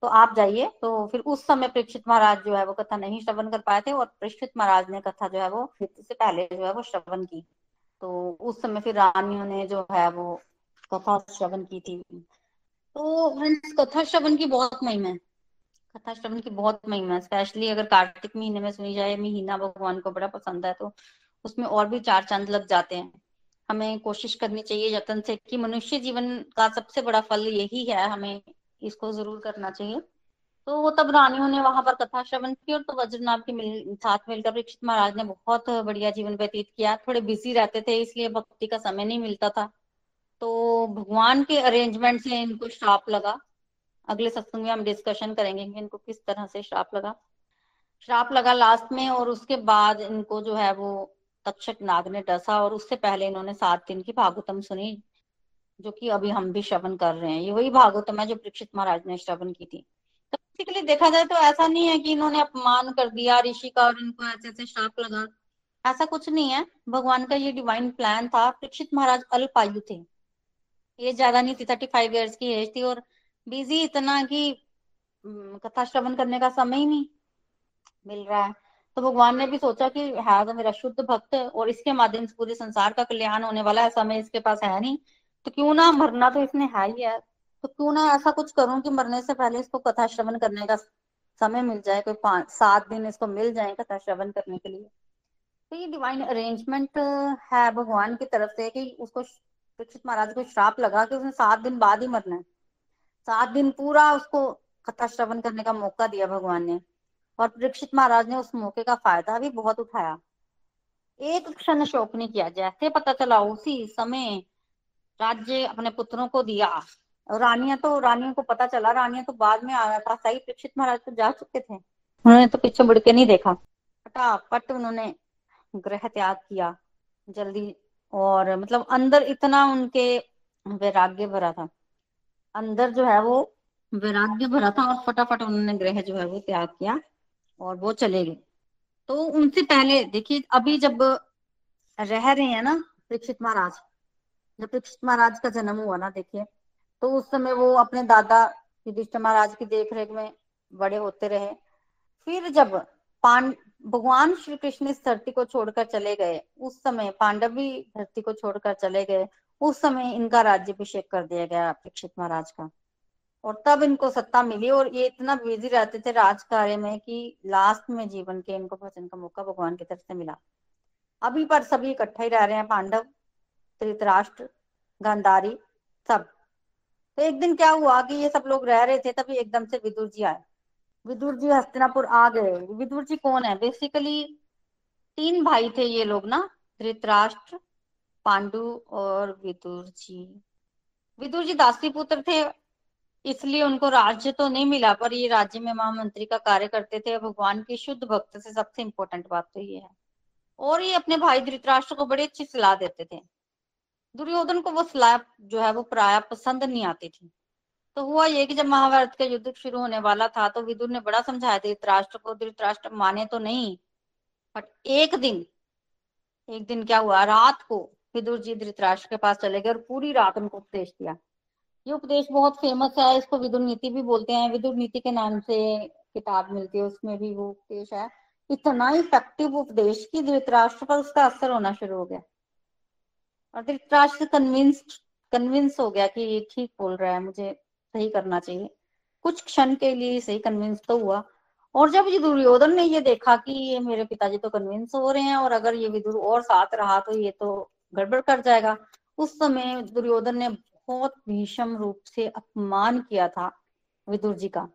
तो आप जाइए। तो फिर उस समय परीक्षित महाराज जो है वो कथा नहीं श्रवण कर पाए थे और परीक्षित महाराज ने कथा जो है वो से पहले जो है वो श्रवण की। तो उस समय फिर रानियों ने जो है वो कथा श्रवण की थी। तो फ्रेंड्स कथा श्रवण की बहुत महिमा है। कथा श्रवण की बहुत महिमा है। स्पेशली अगर कार्तिक महीने में सुनी जाए, महीना भगवान को बड़ा पसंद है तो उसमें और भी चार चाँद लग जाते हैं। हमें कोशिश करनी चाहिए यत्न से कि मनुष्य जीवन का सबसे बड़ा फल यही है, हमें इसको ज़रूर करना चाहिए। तो वो तब रानियों ने वहाँ पर कथा श्रवण की और तो वज्रनाभ के मिल, साथ मिलकर परीक्षित महाराज ने बहुत बढ़िया जीवन व्यतीत किया। थोड़े बिज़ी रहते थे इसलिए भक्ति का समय नहीं मिलता था। तो भगवान के अरेंजमेंट से इनको श्राप लगा। अगले सत्संग में हम डिस्कशन करेंगे कि इनको किस तरह से श्राप लगा। श्राप लगा लास्ट में और उसके बाद इनको जो है वो तक्षक नाग ने डसा और उससे पहले इन्होंने सात दिन की भागवतम सुनी। जो कि अभी हम भी श्रवण कर रहे हैं। ये वही भागवतम है जो परीक्षित महाराज ने श्रवण की थी। तो बेसिकली देखा जाए तो ऐसा नहीं है कि इन्होंने अपमान कर दिया, ऋषि का और इनको ऐसे ऐसे श्राप लगा। ऐसा कुछ नहीं है। भगवान का ये डिवाइन प्लान था। परीक्षित महाराज अल्पायु थे। एज ज़्यादा नहीं थी थर्टी फाइव ईयर्स की एज थी और बिज़ी इतना कि कथा श्रवण करने का समय ही नहीं मिल रहा है। तो भगवान ने भी सोचा कि है तो मेरा शुद्ध भक्त और इसके माध्यम से पूरे संसार का कल्याण होने वाला है। समय इसके पास है नहीं। तो क्यों ना मरना तो इसने है ही है तो क्यों ना ऐसा कुछ करूँ कि मरने से पहले इसको कथा श्रवण करने का समय मिल जाए, कोई पाँच, सात दिन इसको मिल जाए कथा श्रवण करने के लिए। तो ये डिवाइन अरेंजमेंट है भगवान की तरफ़ से कि उसको परीक्षित महाराज को श्राप लगा कि उसने सात दिन बाद ही मरना है। सात दिन पूरा उसको कथा श्रवण करने का मौका दिया भगवान ने। और परीक्षित महाराज ने उस मौके का फ़ायदा भी बहुत उठाया। एक क्षण शोक नहीं किया जैसे पता चला, उसी समय राज्य अपने पुत्रों को दिया। रानिया तो रानियों को पता चला। रानिया तो बाद में आया था। सही परीक्षित महाराज तो जा चुके थे। उन्होंने तो पीछे मुड़ के नहीं देखा। फटाफट उन्होंने ग्रह त्याग किया। जल्दी और मतलब अंदर इतना उनके वैराग्य भरा था। अंदर जो है वो वैराग्य भरा था और फटाफट उन्होंने ग्रह जो है वो त्याग किया और वो चले गए। तो उनसे पहले, देखिए, अभी जब रह रहे हैं ना परीक्षित महाराज जब परीक्षित महाराज का जन्म हुआ ना, देखिए। तो उस समय वो अपने दादा युधिष्ठिर महाराज की देख रेख में बड़े होते रहे। फिर जब पांड भगवान श्री कृष्ण इस धरती को छोड़कर चले गए, उस समय पांडव भी धरती को छोड़कर चले गए, उस समय इनका राज्यभिषेक कर दिया गया परीक्षित महाराज का। और तब इनको सत्ता मिली और ये इतना बिज़ी रहते थे राज कार्य में कि लास्ट में जीवन के इनको भजन का मौका भगवान की तरफ़ से मिला। अभी पर सभी इकट्ठा ही रह रहे हैं पांडव। धृतराष्ट्र, गांधारी, सब। तो एक दिन क्या हुआ कि ये सब लोग रह रहे थे, तभी एकदम से विदुर जी आए। विदुर जी हस्तिनापुर आ गए। विदुर जी कौन है? बेसिकली तीन भाई थे ये लोग ना, धृतराष्ट्र, पांडु और विदुर जी। विदुर जी दासी पुत्र थे, इसलिए उनको राज्य तो नहीं मिला, पर ये राज्य में महामंत्री का कार्य करते थे। भगवान के शुद्ध भक्त से सबसे इंपॉर्टेंट बात तो ये है। और ये अपने भाई धृतराष्ट्र को बड़ी अच्छी सलाह देते थे। दुर्योधन को वो सलाह जो है वो प्राय पसंद नहीं आती थी। तो हुआ ये कि जब महाभारत का युद्ध शुरू होने वाला था तो विदुर ने बड़ा समझाया, धृतराष्ट्र को धृतराष्ट्र माने तो नहीं बट एक दिन एक दिन क्या हुआ, रात को विदुर जी धृतराष्ट्र के पास चले गए और पूरी रात उनको उपदेश दिया। ये उपदेश बहुत फ़ेमस है, इसको विदुर नीति भी बोलते हैं, विदुर नीति के नाम से किताब मिलती है, उसमें भी वो उपदेश है। इतना इफ़ेक्टिव उपदेश की धृतराष्ट्र पर उसका असर होना शुरू हो गया। और धृतराष्ट्र कन्विंस कन्विंस हो गया कि ये ठीक बोल रहा है, मुझे सही करना चाहिए। कुछ क्षण के लिए सही कन्विंस तो हुआ। और जब ये दुर्योधन ने ये देखा कि ये मेरे पिताजी तो कन्विंस हो रहे हैं, और अगर ये विदुर और साथ रहा तो ये तो गड़बड़ कर जाएगा। उस समय दुर्योधन ने बहुत भीषम रूप से अपमान किया था विदुर जी का।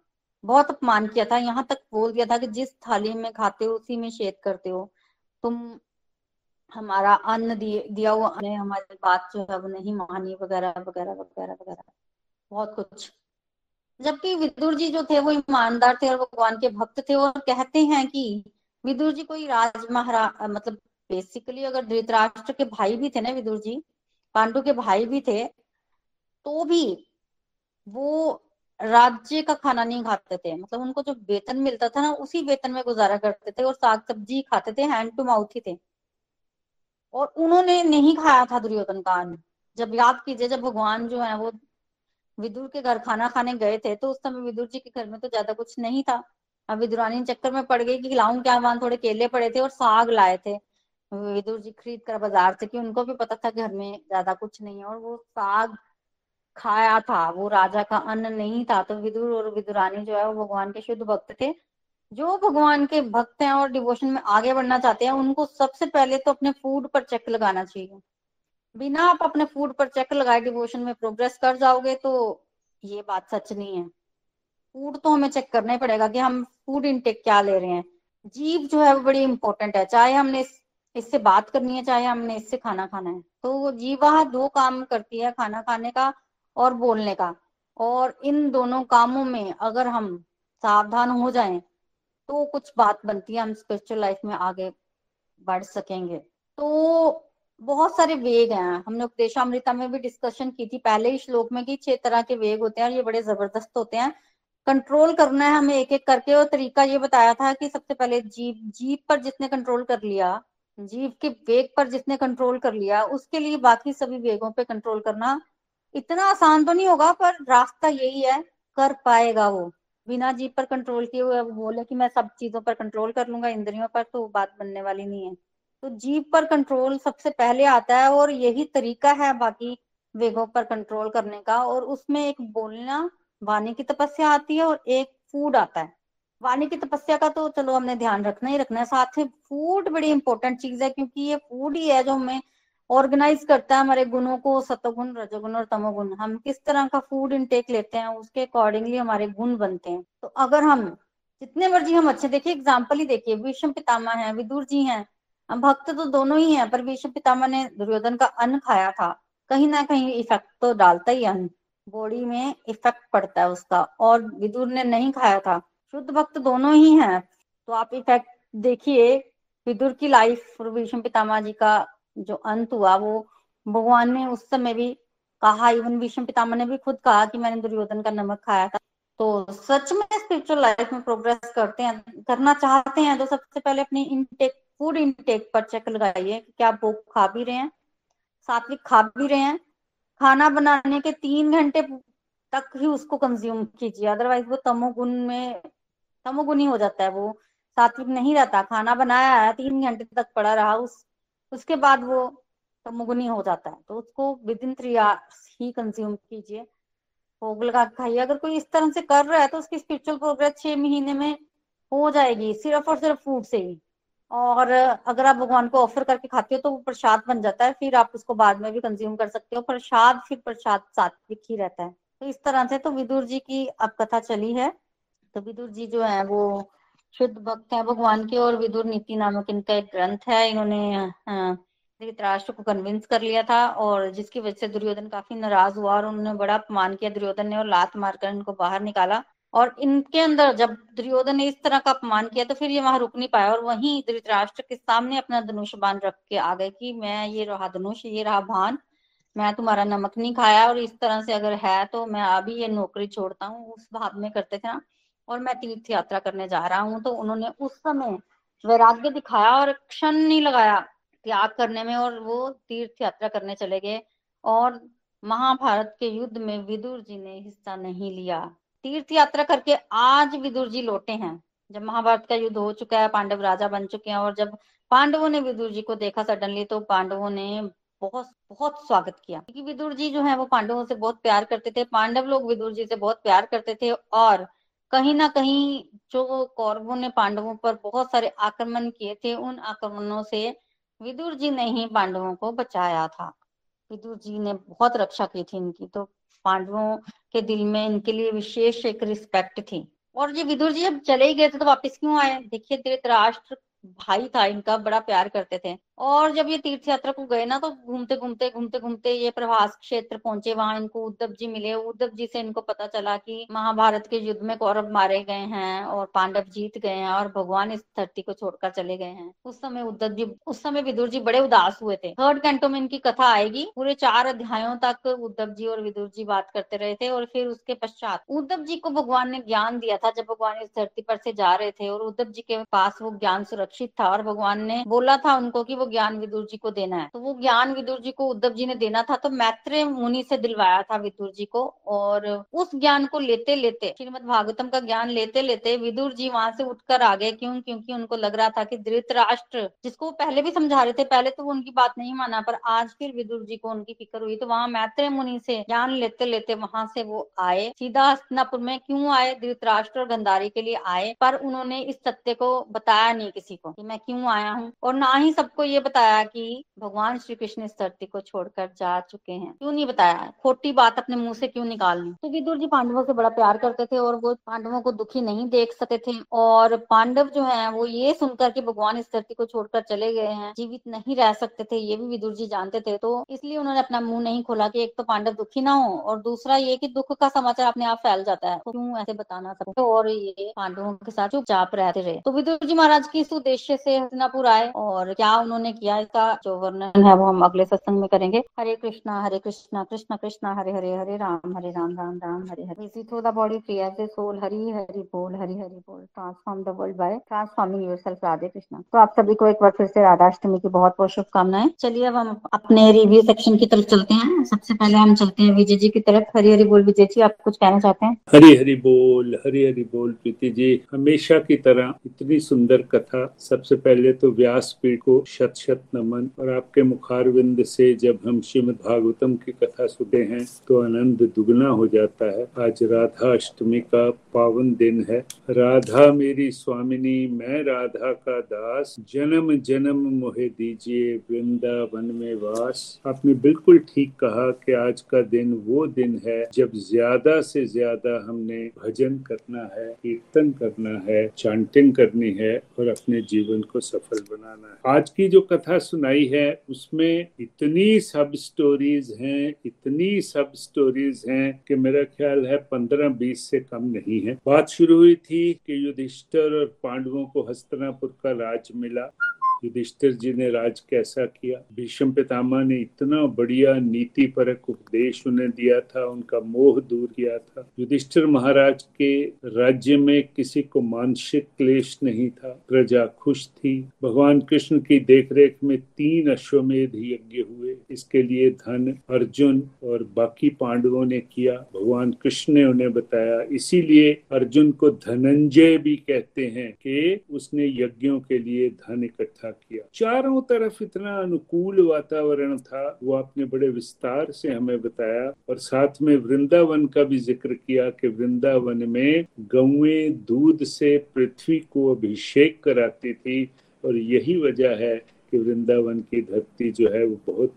बहुत अपमान किया था। यहाँ तक बोल दिया था कि जिस थाली में खाते हो, उसी में शेद करते हो। तुम हमारा अन्न दिया हुआ अन्न हमारी बात जो है वो नहीं मानी, वगैरह वगैरह वगैरह वगैरह। बहुत कुछ। जबकि विदुर जी जो थे, वो ईमानदार थे और भगवान के भक्त थे और कहते हैं कि विदुर जी कोई राज महारा मतलब बेसिकली अगर धृतराष्ट्र के भाई भी थे ना विदुर जी, पांडु के भाई भी थे तो भी वो राज्य का खाना नहीं खाते थे। मतलब उनको जो वेतन मिलता था ना, उसी वेतन में गुजारा करते थे और साग सब्ज़ी खाते थे हैंड टू माउथ ही थे। और उन्होंने नहीं खाया था दुर्योधन का अन्न। जब याद कीजिए, जब भगवान जो है, वो विदुर के घर खाना खाने गए थे तो उस समय विदुर जी के घर में तो ज़्यादा कुछ नहीं था। अब विदुरानी चक्कर में पड़ गई कि लाऊं क्या वहाँ थोड़े केले पड़े थे और साग लाए थे। विदुर जी खरीद कर बाज़ार से, कि उनको भी पता था घर में ज़्यादा कुछ नहीं है, और वो साग खाया था, वो राजा का अन्न नहीं था। तो विदुर और विदुरानी जो है, वो भगवान के शुद्ध भक्त थे। जो भगवान के भक्त हैं और डिवोशन में आगे बढ़ना चाहते हैं उनको सबसे पहले तो अपने फ़ूड पर चेक लगाना चाहिए। बिना आप अपने फ़ूड पर चेक लगाए डिवोशन में प्रोग्रेस कर जाओगे तो ये बात सच नहीं है। फ़ूड तो हमें चेक करना ही पड़ेगा कि हम फ़ूड इनटेक क्या ले रहे हैं। जीव जो है वो बड़ी इंपॉर्टेंट है। चाहे हमने इस, इससे बात करनी है चाहे हमने इससे खाना खाना है। तो जीवा दो काम करती है खाना खाने का और बोलने का। और इन दोनों कामों में अगर हम सावधान हो जाएँ तो कुछ बात बनती है, हम स्पिरिचुअल लाइफ में आगे बढ़ सकेंगे। तो बहुत सारे वेग हैं। हमने उपदेशामृता में भी डिस्कशन की थी पहले ही श्लोक में कि छह तरह के वेग होते हैं और ये बड़े ज़बरदस्त होते हैं। कंट्रोल करना है हमें एक एक करके और तरीका ये बताया था कि सबसे पहले जीव जीव पर जिसने कंट्रोल कर लिया, जीव के वेग पर जिसने कंट्रोल कर लिया, उसके लिए बाकी सभी वेगों पे कंट्रोल करना इतना आसान तो नहीं होगा, पर रास्ता यही है, कर पाएगा वो। बिना जीव पर कंट्रोल किए हुए बोले कि मैं सब चीज़ों पर कंट्रोल कर लूँगा, इंद्रियों पर तो बात बनने वाली नहीं है। तो जीव पर कंट्रोल सबसे पहले आता है और यही तरीका है बाकी वेगों पर कंट्रोल करने का और उसमें एक बोलना वाणी की तपस्या आती है और एक फ़ूड आता है। वाणी की तपस्या का तो चलो हमने ध्यान रखना ही रखना है। साथ ही फ़ूड बड़ी इंपॉर्टेंट चीज़ है क्योंकि ये फ़ूड ही है जो हमें ऑर्गेनाइज करता है हमारे गुणों को सतगुण रजोगुण और तमोगुण। हम किस तरह का फ़ूड इनटेक लेते हैं, उसके अकॉर्डिंगली हमारे गुण बनते हैं। तो अगर हम जितने मर्ज़ी हम अच्छे देखिए एग्ज़ाम्पल ही देखिए विषम पितामा है, विदुर जी हैं, हम भक्त तो दोनों ही हैं, पर विषम पितामा ने दुर्योधन का अन्न खाया था। कहीं ना कहीं इफ़ेक्ट तो डालता ही अन्न। बॉडी में इफ़ेक्ट पड़ता है उसका, और विदुर ने नहीं खाया था। शुद्ध भक्त दोनों ही हैं। तो आप इफ़ेक्ट देखिए, विदुर की लाइफ और विषम पितामा जी का जो अंत हुआ, वो भगवान ने उस समय भी कहा इवन विष्णु पितामह ने भी खुद कहा कि मैंने दुर्योधन का नमक खाया था। तो सच में स्पिरिचुअल लाइफ में प्रोग्रेस करते हैं, करना चाहते हैं तो सबसे पहले अपनी इनटेक फ़ूड इनटेक पर चेक लगाइए कि क्या वो खा भी रहे हैं सात्विक खा भी रहे हैं। खाना बनाने के तीन घंटे तक ही उसको कंज्यूम कीजिए अदरवाइज़ वो तमोगुण में, तमोगुणी हो जाता है वो। सात्विक नहीं रहता, खाना बनाया है, तीन घंटे तक पड़ा रहा, उस उसके बाद वो तमोगुनी हो जाता है। तो उसको विद इन थ्री आवर्स ही कंज्यूम कीजिए। भोग लगा खाइए। अगर कोई इस तरह से कर रहा है तो उसकी स्पिरिचुअल प्रोग्रेस छह महीने में हो जाएगी, सिर्फ़ और सिर्फ़ फ़ूड से ही। और अगर आप भगवान को ऑफ़र करके खाते हो तो वो प्रसाद बन जाता है। फिर आप उसको बाद में भी कंज्यूम कर सकते हो। प्रसाद, फिर प्रसाद सात्विक ही रहता है। तो इस तरह से तो विदुर जी की अब कथा चली है। तो विदुर जी जो है वो शुद्ध भक्त है, भगवान के और विदुर नीति नामक इनका एक ग्रंथ है, इन्होंने धृतराष्ट्र को कन्विंस कर लिया था और जिसकी वजह से दुर्योधन काफ़ी नाराज़ हुआ और उन्होंने बड़ा अपमान किया, दुर्योधन ने और लात मारकर इनको बाहर निकाला और इनके अंदर जब दुर्योधन ने इस तरह का अपमान किया तो फिर ये वहाँ रुक नहीं पाया और वहीं धृतराष्ट्र के सामने अपना धनुष बाण रख के आ गए कि मैं ये रहा धनुष, ये रहा भान, मैं तुम्हारा नमक नहीं खाया और इस तरह से अगर है तो मैं अभी ये नौकरी छोड़ता हूँ, उस भाव में करते थे ना। और मैं तीर्थ यात्रा करने जा रहा हूँ तो उन्होंने उस समय वैराग्य दिखाया और क्षण नहीं लगाया त्याग करने में और वो तीर्थ यात्रा करने चले गए। और महाभारत के युद्ध में विदुर जी ने हिस्सा नहीं लिया। तीर्थ यात्रा करके आज विदुर जी लौटे हैं। जब महाभारत का युद्ध हो चुका है, पांडव राजा बन चुके हैं और जब पांडवों ने विदुर जी को देखा सडनली तो पांडवों ने बहुत बहुत स्वागत किया। क्योंकि विदुर जी जो है, वो पांडवों से बहुत प्यार करते थे, पांडव लोग विदुर जी से बहुत प्यार करते थे और कहीं ना कहीं जो कौरवों ने पांडवों पर बहुत सारे आक्रमण किए थे, उन आक्रमणों से विदुर जी ने ही पांडवों को बचाया था। विदुर जी ने बहुत रक्षा की थी इनकी तो पांडवों के दिल में इनके लिए विशेष एक रिस्पेक्ट थी। और ये विदुर जी जब चले ही गए थे तो वापस क्यों आए? देखिए, धृतराष्ट्र भाई था इनका, बड़ा प्यार करते थे। और जब ये तीर्थ यात्रा को गए ना तो घूमते घूमते घूमते घूमते ये प्रभास क्षेत्र पहुँचे वहाँ इनको, उद्धव जी मिले। उद्धव जी से इनको पता चला कि महाभारत के युद्ध में कौरव मारे गए हैं और पांडव जीत गए हैं और भगवान इस धरती को छोड़कर चले गए हैं। उस समय उद्धव जी, उस समय विदुर जी बड़े उदास हुए थे। थर्ड कैंटो में इनकी कथा आएगी। पूरे चार अध्यायों तक उद्धव जी और विदुर जी बात करते रहे थे और फिर उसके पश्चात उद्धव जी को भगवान ने ज्ञान दिया था, जब भगवान इस धरती पर से जा रहे थे और उद्धव जी के पास वो ज्ञान सुरक्षित था और भगवान ने बोला था उनको कि वो ज्ञान विदुर जी को देना है। तो वो ज्ञान विदुर जी को उद्धव जी ने देना था तो मैत्रेय मुनि से दिलवाया था विदुर जी को। और उस ज्ञान को लेते लेते श्रीमद भागवतम का ज्ञान लेते लेते विदुर जी वहाँ से उठकर आ गए, क्यों? क्योंकि उनको लग रहा था कि धृतराष्ट्र जिसको पहले भी समझा रहे थे, पहले तो वो उनकी बात नहीं माना, पर आज फिर विदुर जी को उनकी फ़िक्र हुई। तो वहाँ मैत्रेय मुनि से ज्ञान लेते लेते वहाँ से वो आए। सीधा हस्तनापुर में क्यों आए? धृतराष्ट्र और गंधारी के लिए आए। पर उन्होंने इस सत्य को बताया नहीं किसी को कि मैं क्यों आया हूँ। और ना ही सबको ये बताया कि भगवान श्री कृष्ण इस धरती को छोड़कर जा चुके हैं। क्यों नहीं बताया? खोटी बात अपने मुँह से क्यों निकालनी? तो विदुर जी पांडवों से बड़ा प्यार करते थे और वो पांडवों को दुखी नहीं देख सकते थे और पांडव जो है, वो ये सुनकर कि भगवान इस धरती को छोड़कर चले गए हैं, जीवित नहीं रह सकते थे, ये भी विदुर जी जानते थे। तो इसलिए उन्होंने अपना मुँह नहीं खोला कि एक तो पांडव दुखी ना हो और दूसरा ये कि दुख का समाचार अपने आप फैल जाता है। तो क्यों ऐसे बताना सकते और ये पांडवों के साथ चुपचाप रहते रहे। तो विदुर जी महाराज की इस उद्देश्य से हस्तिनापुर आए और क्या उन्होंने किया इसका, जो वर्णन है वो हम अगले सत्संग में करेंगे। हरे कृष्णा हरे कृष्णा कृष्णा कृष्णा, हरे हरे हरे राम हरे राम राम राम, हरे हरे। इसी through the body free as a soul Hari Hari बोल, हरि हरि बोल? Transform the world by transforming yourself Radhe Krishna. तो आप सभी को एक बार फिर से राधाष्टमी की बहुत बहुत शुभकामनाएँ। चलिए अब हम अपने रिव्यू सेक्शन की तरफ़ चलते हैं। सबसे पहले हम चलते हैं विजय जी की तरफ़। हरी हरी बोल विजय जी, आप कुछ कहना चाहते हैं? हरी हरी बोल, हरी हरी बोल प्रीति जी। हमेशा की तरह इतनी सुंदर कथा, सबसे पहले तो व्यास पीठ को शत शत नमन और आपके मुखारविंद से जब हम श्रीमद भागवतम की कथा सुनते हैं तो आनंद दुगना हो जाता है। आज राधा अष्टमी का पावन दिन है। राधा मेरी स्वामिनी, मैं राधा का दास। जन्म जन्म मोहे दीजिए वृंदावन में वास। आपने बिल्कुल ठीक कहा कि आज का दिन वो दिन है, जब ज़्यादा से ज़्यादा हमने भजन करना है, कीर्तन करना है, चांटिंग करनी है, और अपने जीवन को सफल बनाना है। आज की जो कथा सुनाई है, उसमें इतनी सब स्टोरीज हैं, इतनी सब स्टोरीज हैं कि मेरा ख्याल है पंद्रह बीस से कम नहीं है। बात शुरू हुई थी कि युधिष्ठर और पांडवों को हस्तनापुर का राज मिला। युधिष्ठिर जी ने राज कैसा किया? भीष्म पितामह ने इतना बढ़िया नीति परक उपदेश उन्हें दिया था, उनका मोह दूर किया था। युधिष्ठिर महाराज के राज्य में किसी को मानसिक क्लेश नहीं था। प्रजा खुश थी। भगवान कृष्ण की देखरेख में तीन अश्वमेध यज्ञ हुए। इसके लिए धन, अर्जुन और बाकी पांडवों ने किया। भगवान कृष्ण ने उन्हें बताया। इसीलिए अर्जुन को धनंजय भी कहते हैं कि उसने यज्ञों के लिए धन इकट्ठा किया। चारों तरफ़ इतना अनुकूल वातावरण था, वो आपने बड़े विस्तार से हमें बताया और साथ में वृंदावन का भी ज़िक्र किया कि वृंदावन में गौए दूध से पृथ्वी को अभिषेक कराती थी और यही वजह है कि वृंदावन की धरती जो है वो बहुत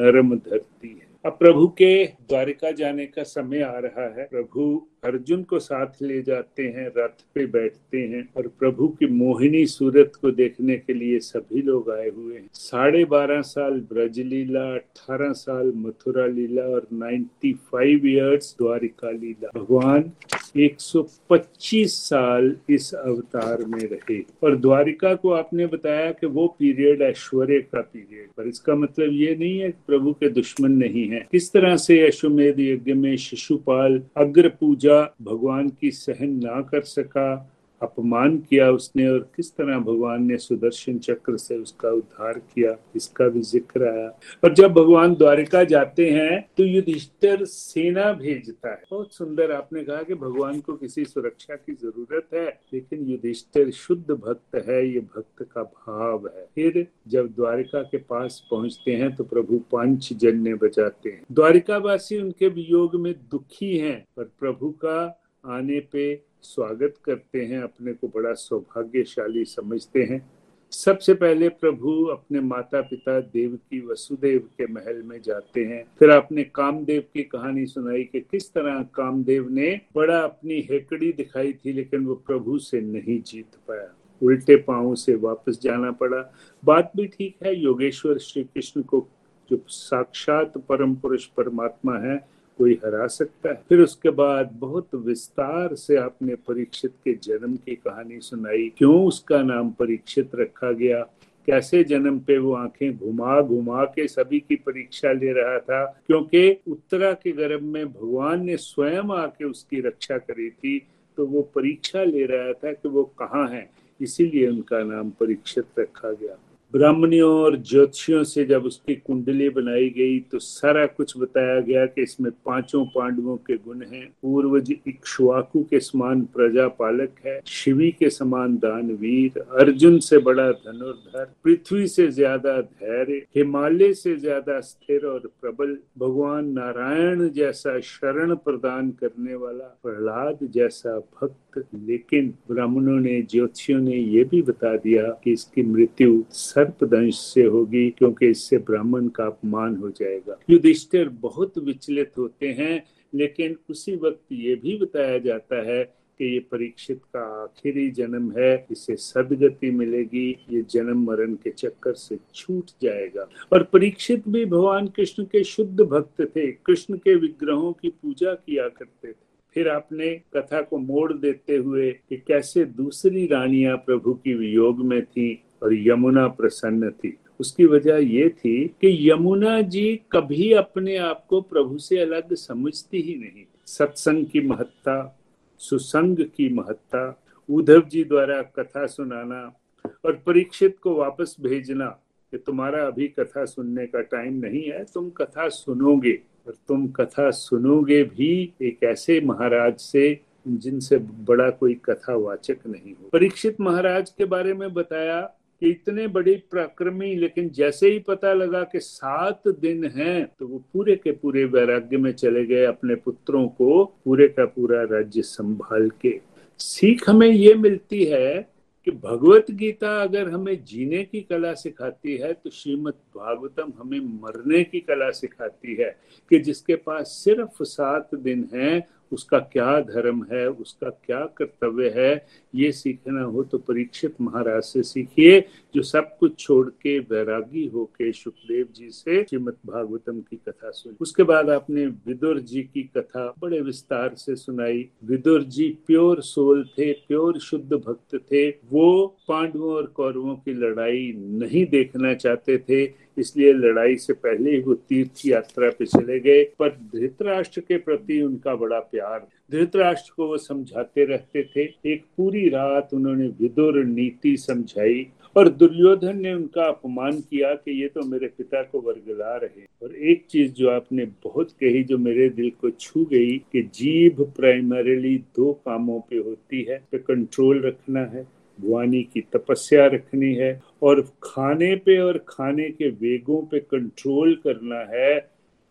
नरम धरती है। अब प्रभु के द्वारिका जाने का समय आ रहा है। प्रभु अर्जुन को साथ ले जाते हैं, रथ पे बैठते हैं और प्रभु की मोहिनी सूरत को देखने के लिए सभी लोग आए हुए हैं। साढ़े बारह साल ब्रज लीला अठारह साल मथुरा लीला और नाइन्टी फाइव ईयर्स द्वारिका लीला। भगवान 125 साल इस अवतार में रहे। और द्वारिका को आपने बताया कि वो पीरियड ऐश्वर्य का पीरियड। पर इसका मतलब ये नहीं है कि प्रभु के दुश्मन नहीं है। किस तरह से अश्वमेध यज्ञ में शिशुपाल अग्र पूजा भगवान की सहन ना कर सका अपमान किया उसने और किस तरह भगवान ने सुदर्शन चक्र से उसका उद्धार किया, इसका भी ज़िक्र आया। और जब भगवान द्वारिका जाते हैं तो युधिष्ठिर सेना भेजता है। बहुत सुंदर, आपने कहा कि भगवान को किसी सुरक्षा की ज़रूरत है, लेकिन युधिष्ठिर शुद्ध भक्त है, ये भक्त का भाव है। फिर जब द्वारिका के पास पहुँचते हैं तो प्रभु पाँच जन्य बजाते हैं। द्वारिकावासी उनके वियोग में दुखी हैं, पर प्रभु का आने पे स्वागत करते हैं, अपने को बड़ा सौभाग्यशाली समझते हैं। सबसे पहले प्रभु अपने माता पिता देव की, वसुदेव के महल में जाते हैं। फिर आपने कामदेव की कहानी सुनाई कि किस तरह कामदेव ने बड़ा अपनी हेकड़ी दिखाई थी, लेकिन वो प्रभु से नहीं जीत पाया। उल्टे पाँव से वापस जाना पड़ा। बात भी ठीक है, योगेश्वर श्री कृष्ण को जो साक्षात परम पुरुष परमात्मा है कोई हरा सकता है। फिर उसके बाद बहुत विस्तार से आपने परीक्षित के जन्म की कहानी सुनाई। क्यों उसका नाम परीक्षित रखा गया? कैसे जन्म पे वो आँखें घुमा घुमा के सभी की परीक्षा ले रहा था? क्योंकि उत्तरा के गर्भ में भगवान ने स्वयं आके उसकी रक्षा करी थी तो वो परीक्षा ले रहा था कि वो कहाँ है। इसीलिए उनका नाम परीक्षित रखा गया। ब्राह्मणियों और ज्योतिषियों से जब उसकी कुंडली बनाई गई तो सारा कुछ बताया गया कि इसमें पाँचों पांडवों के गुण हैं। पूर्वज इक्ष्वाकु के समान प्रजा पालक है, शिवी के समान दानवीर, अर्जुन से बड़ा धनुर्धर, पृथ्वी से ज़्यादा धैर्य, हिमालय से ज़्यादा स्थिर और प्रबल, भगवान नारायण जैसा शरण प्रदान करने वाला, प्रहलाद जैसा भक्त। लेकिन ब्राह्मणों ने, ज्योतिषियों ने ये भी बता दिया कि इसकी मृत्यु सर्पदंश से होगी, क्योंकि इससे ब्राह्मण का अपमान हो जाएगा। युधिष्ठिर बहुत विचलित होते हैं, लेकिन उसी वक्त ये भी बताया जाता है कि ये परीक्षित का आखिरी जन्म है, इसे सदगति मिलेगी, ये जन्म मरण के चक्कर से छूट जाएगा। और परीक्षित भी भगवान कृष्ण के शुद्ध भक्त थे, कृष्ण के विग्रहों की पूजा किया करते थे। फिर आपने कथा को मोड़ देते हुए कि कैसे दूसरी रानियाँ प्रभु की वियोग में थी और यमुना प्रसन्न थी। उसकी वजह ये थी कि यमुना जी कभी अपने आप को प्रभु से अलग समझती ही नहीं। सत्संग की महत्ता, सुसंग की महत्ता, उद्धव जी द्वारा कथा सुनाना और परीक्षित को वापस भेजना, कि तुम्हारा अभी कथा सुनने का टाइम नहीं है, तुम कथा सुनोगे। और तुम कथा सुनोगे भी एक ऐसे महाराज से जिनसे बड़ा कोई कथा वाचक नहीं हो। परीक्षित महाराज के बारे में बताया कि इतने बड़े प्रक्रमी, लेकिन जैसे ही पता लगा कि सात दिन हैं तो वो पूरे के पूरे वैराग्य में चले गए अपने पुत्रों को पूरे का पूरा राज्य संभाल के। सीख हमें ये मिलती है कि भगवत गीता अगर हमें जीने की कला सिखाती है तो श्रीमद भागवतम हमें मरने की कला सिखाती है, कि जिसके पास सिर्फ़ सात दिन हैं उसका क्या धर्म है, उसका क्या कर्तव्य है, ये सीखना हो तो परीक्षित महाराज से सीखिए, जो सब कुछ छोड़ के वैरागी होके सुखदेव जी से श्रीमद भागवतम की कथा सुनी। उसके बाद आपने विदुर जी की कथा बड़े विस्तार से सुनाई। विदुर जी प्योर सोल थे, प्योर शुद्ध भक्त थे। वो पांडवों और कौरवों की लड़ाई नहीं देखना चाहते थे। इसलिए लड़ाई से पहले ही वो तीर्थ यात्रा पे चले गए, पर धृतराष्ट्र के प्रति उनका बड़ा प्यार। धृतराष्ट्र को वो समझाते रहते थे। एक पूरी रात उन्होंने विदुर नीति समझाई और दुर्योधन ने उनका अपमान किया कि ये तो मेरे पिता को वर्गला रहे। और एक चीज़ जो आपने बहुत कही, जो मेरे दिल को छू गई कि जीभ प्राइमरीली दो कामों पे होती है, पे कंट्रोल रखना है। भगवानी की तपस्या रखनी है और खाने पे और खाने के वेगों पे कंट्रोल करना है,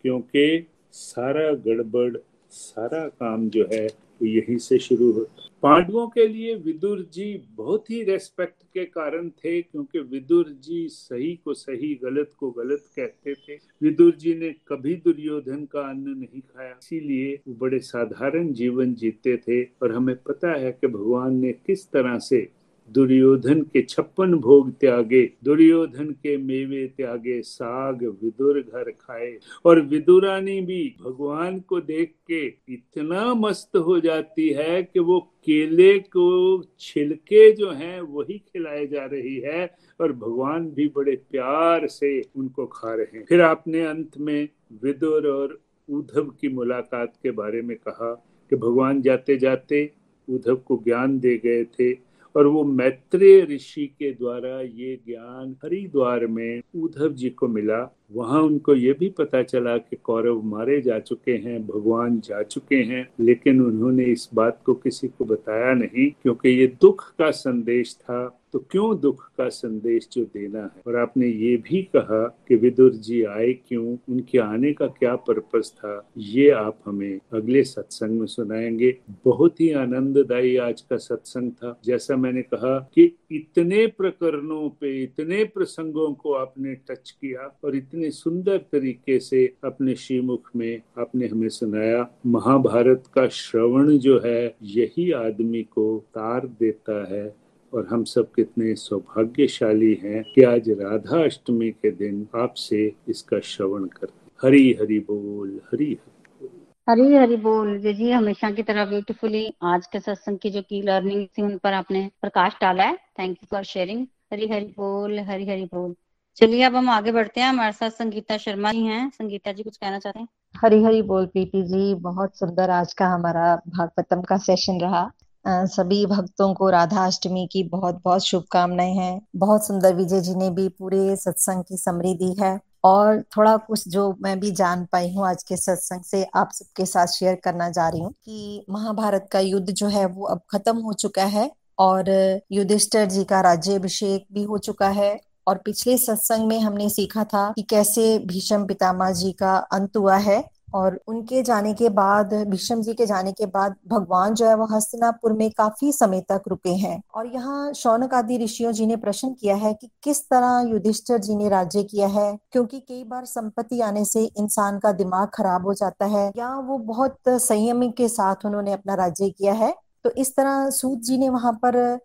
क्योंकि सारा गड़बड़, सारा काम जो है वो यहीं से शुरू हो। पांडवों के लिए विदुर जी बहुत ही रेस्पेक्ट के कारण थे, क्योंकि विदुर जी सही को सही, गलत को गलत कहते थे। विदुर जी ने कभी दुर्योधन का अन्न नहीं खाया। इसीलिए वो बड़े साधारण जीवन जीते थे और हमें पता है कि भगवान ने किस तरह से दुर्योधन के छप्पन भोग त्यागे, दुर्योधन के मेवे त्यागे, साग विदुर घर खाए। और विदुरानी भी भगवान को देख के इतना मस्त हो जाती है कि वो केले को छिलके जो हैं, वही खिलाए जा रही है और भगवान भी बड़े प्यार से उनको खा रहे हैं। फिर आपने अंत में विदुर और उद्धव की मुलाकात के बारे में कहा कि भगवान जाते जाते उद्धव को ज्ञान दे गए थे और वो मैत्रेय ऋषि के द्वारा ये ज्ञान हरिद्वार में उद्धव जी को मिला। वहाँ उनको ये भी पता चला कि कौरव मारे जा चुके हैं, भगवान जा चुके हैं, लेकिन उन्होंने इस बात को किसी को बताया नहीं क्योंकि ये दुख का संदेश था। तो क्यों दुख का संदेश जो देना है? और आपने ये भी कहा कि विदुर जी आए क्यों? उनके आने का क्या पर्पज था? ये आप हमें अगले सत्संग में सुनाएँगे। बहुत ही आनंददायी आज का सत्संग था। जैसा मैंने कहा कि इतने प्रकरणों पे, इतने प्रसंगों को आपने टच किया और इतने सुंदर तरीके से अपने श्रीमुख में आपने हमें सुनाया। महाभारत का श्रवण जो है, यही आदमी को तार देता है और हम सब कितने सौभाग्यशाली हैं कि आज राधा अष्टमी के दिन आपसे इसका श्रवण कर हरी हरि बोल, हरी हरी हरी हरी बोल। जी हमेशा की तरह ब्यूटीफुली आज के सत्संग की जो की लर्निंग थी, उन पर आपने प्रकाश डाला है। Thank you for sharing Hari Hari बोल, हरी हरी बोल। चलिए अब हम आगे बढ़ते हैं। हमारे साथ संगीता शर्मा जी हैं। संगीता जी, कुछ कहना चाहते हैं? हरी हरी बोल, प्रीति जी। बहुत सुंदर आज का हमारा भागवतम का सेशन रहा। सभी भक्तों को राधा अष्टमी की बहुत बहुत शुभकामनाएँ हैं। बहुत सुंदर विजय जी ने भी पूरे सत्संग की समरी दी है। और थोड़ा कुछ जो मैं भी जान पाई हूँ आज के सत्संग से, आप सबके साथ शेयर करना जा रही हूँ कि महाभारत का युद्ध जो है, वो अब खत्म हो चुका है। और युधिष्ठर जी का राज्य अभिषेक भी हो चुका है। और पिछले सत्संग में हमने सीखा था कि कैसे भीष्म पितामह जी का अंत हुआ है और उनके जाने के बाद, भीष्म जी के जाने के बाद भगवान जो है वो हस्तिनापुर में काफ़ी समय तक रुके हैं। और यहाँ शौनक आदि ऋषियों जी ने प्रश्न किया है कि किस तरह युधिष्ठर जी ने राज्य किया है? क्योंकि कई बार संपत्ति आने से इंसान का दिमाग खराब हो जाता है या वो बहुत संयम के साथ उन्होंने अपना राज्य किया है। तो इस तरह सूत जी ने वहाँ पर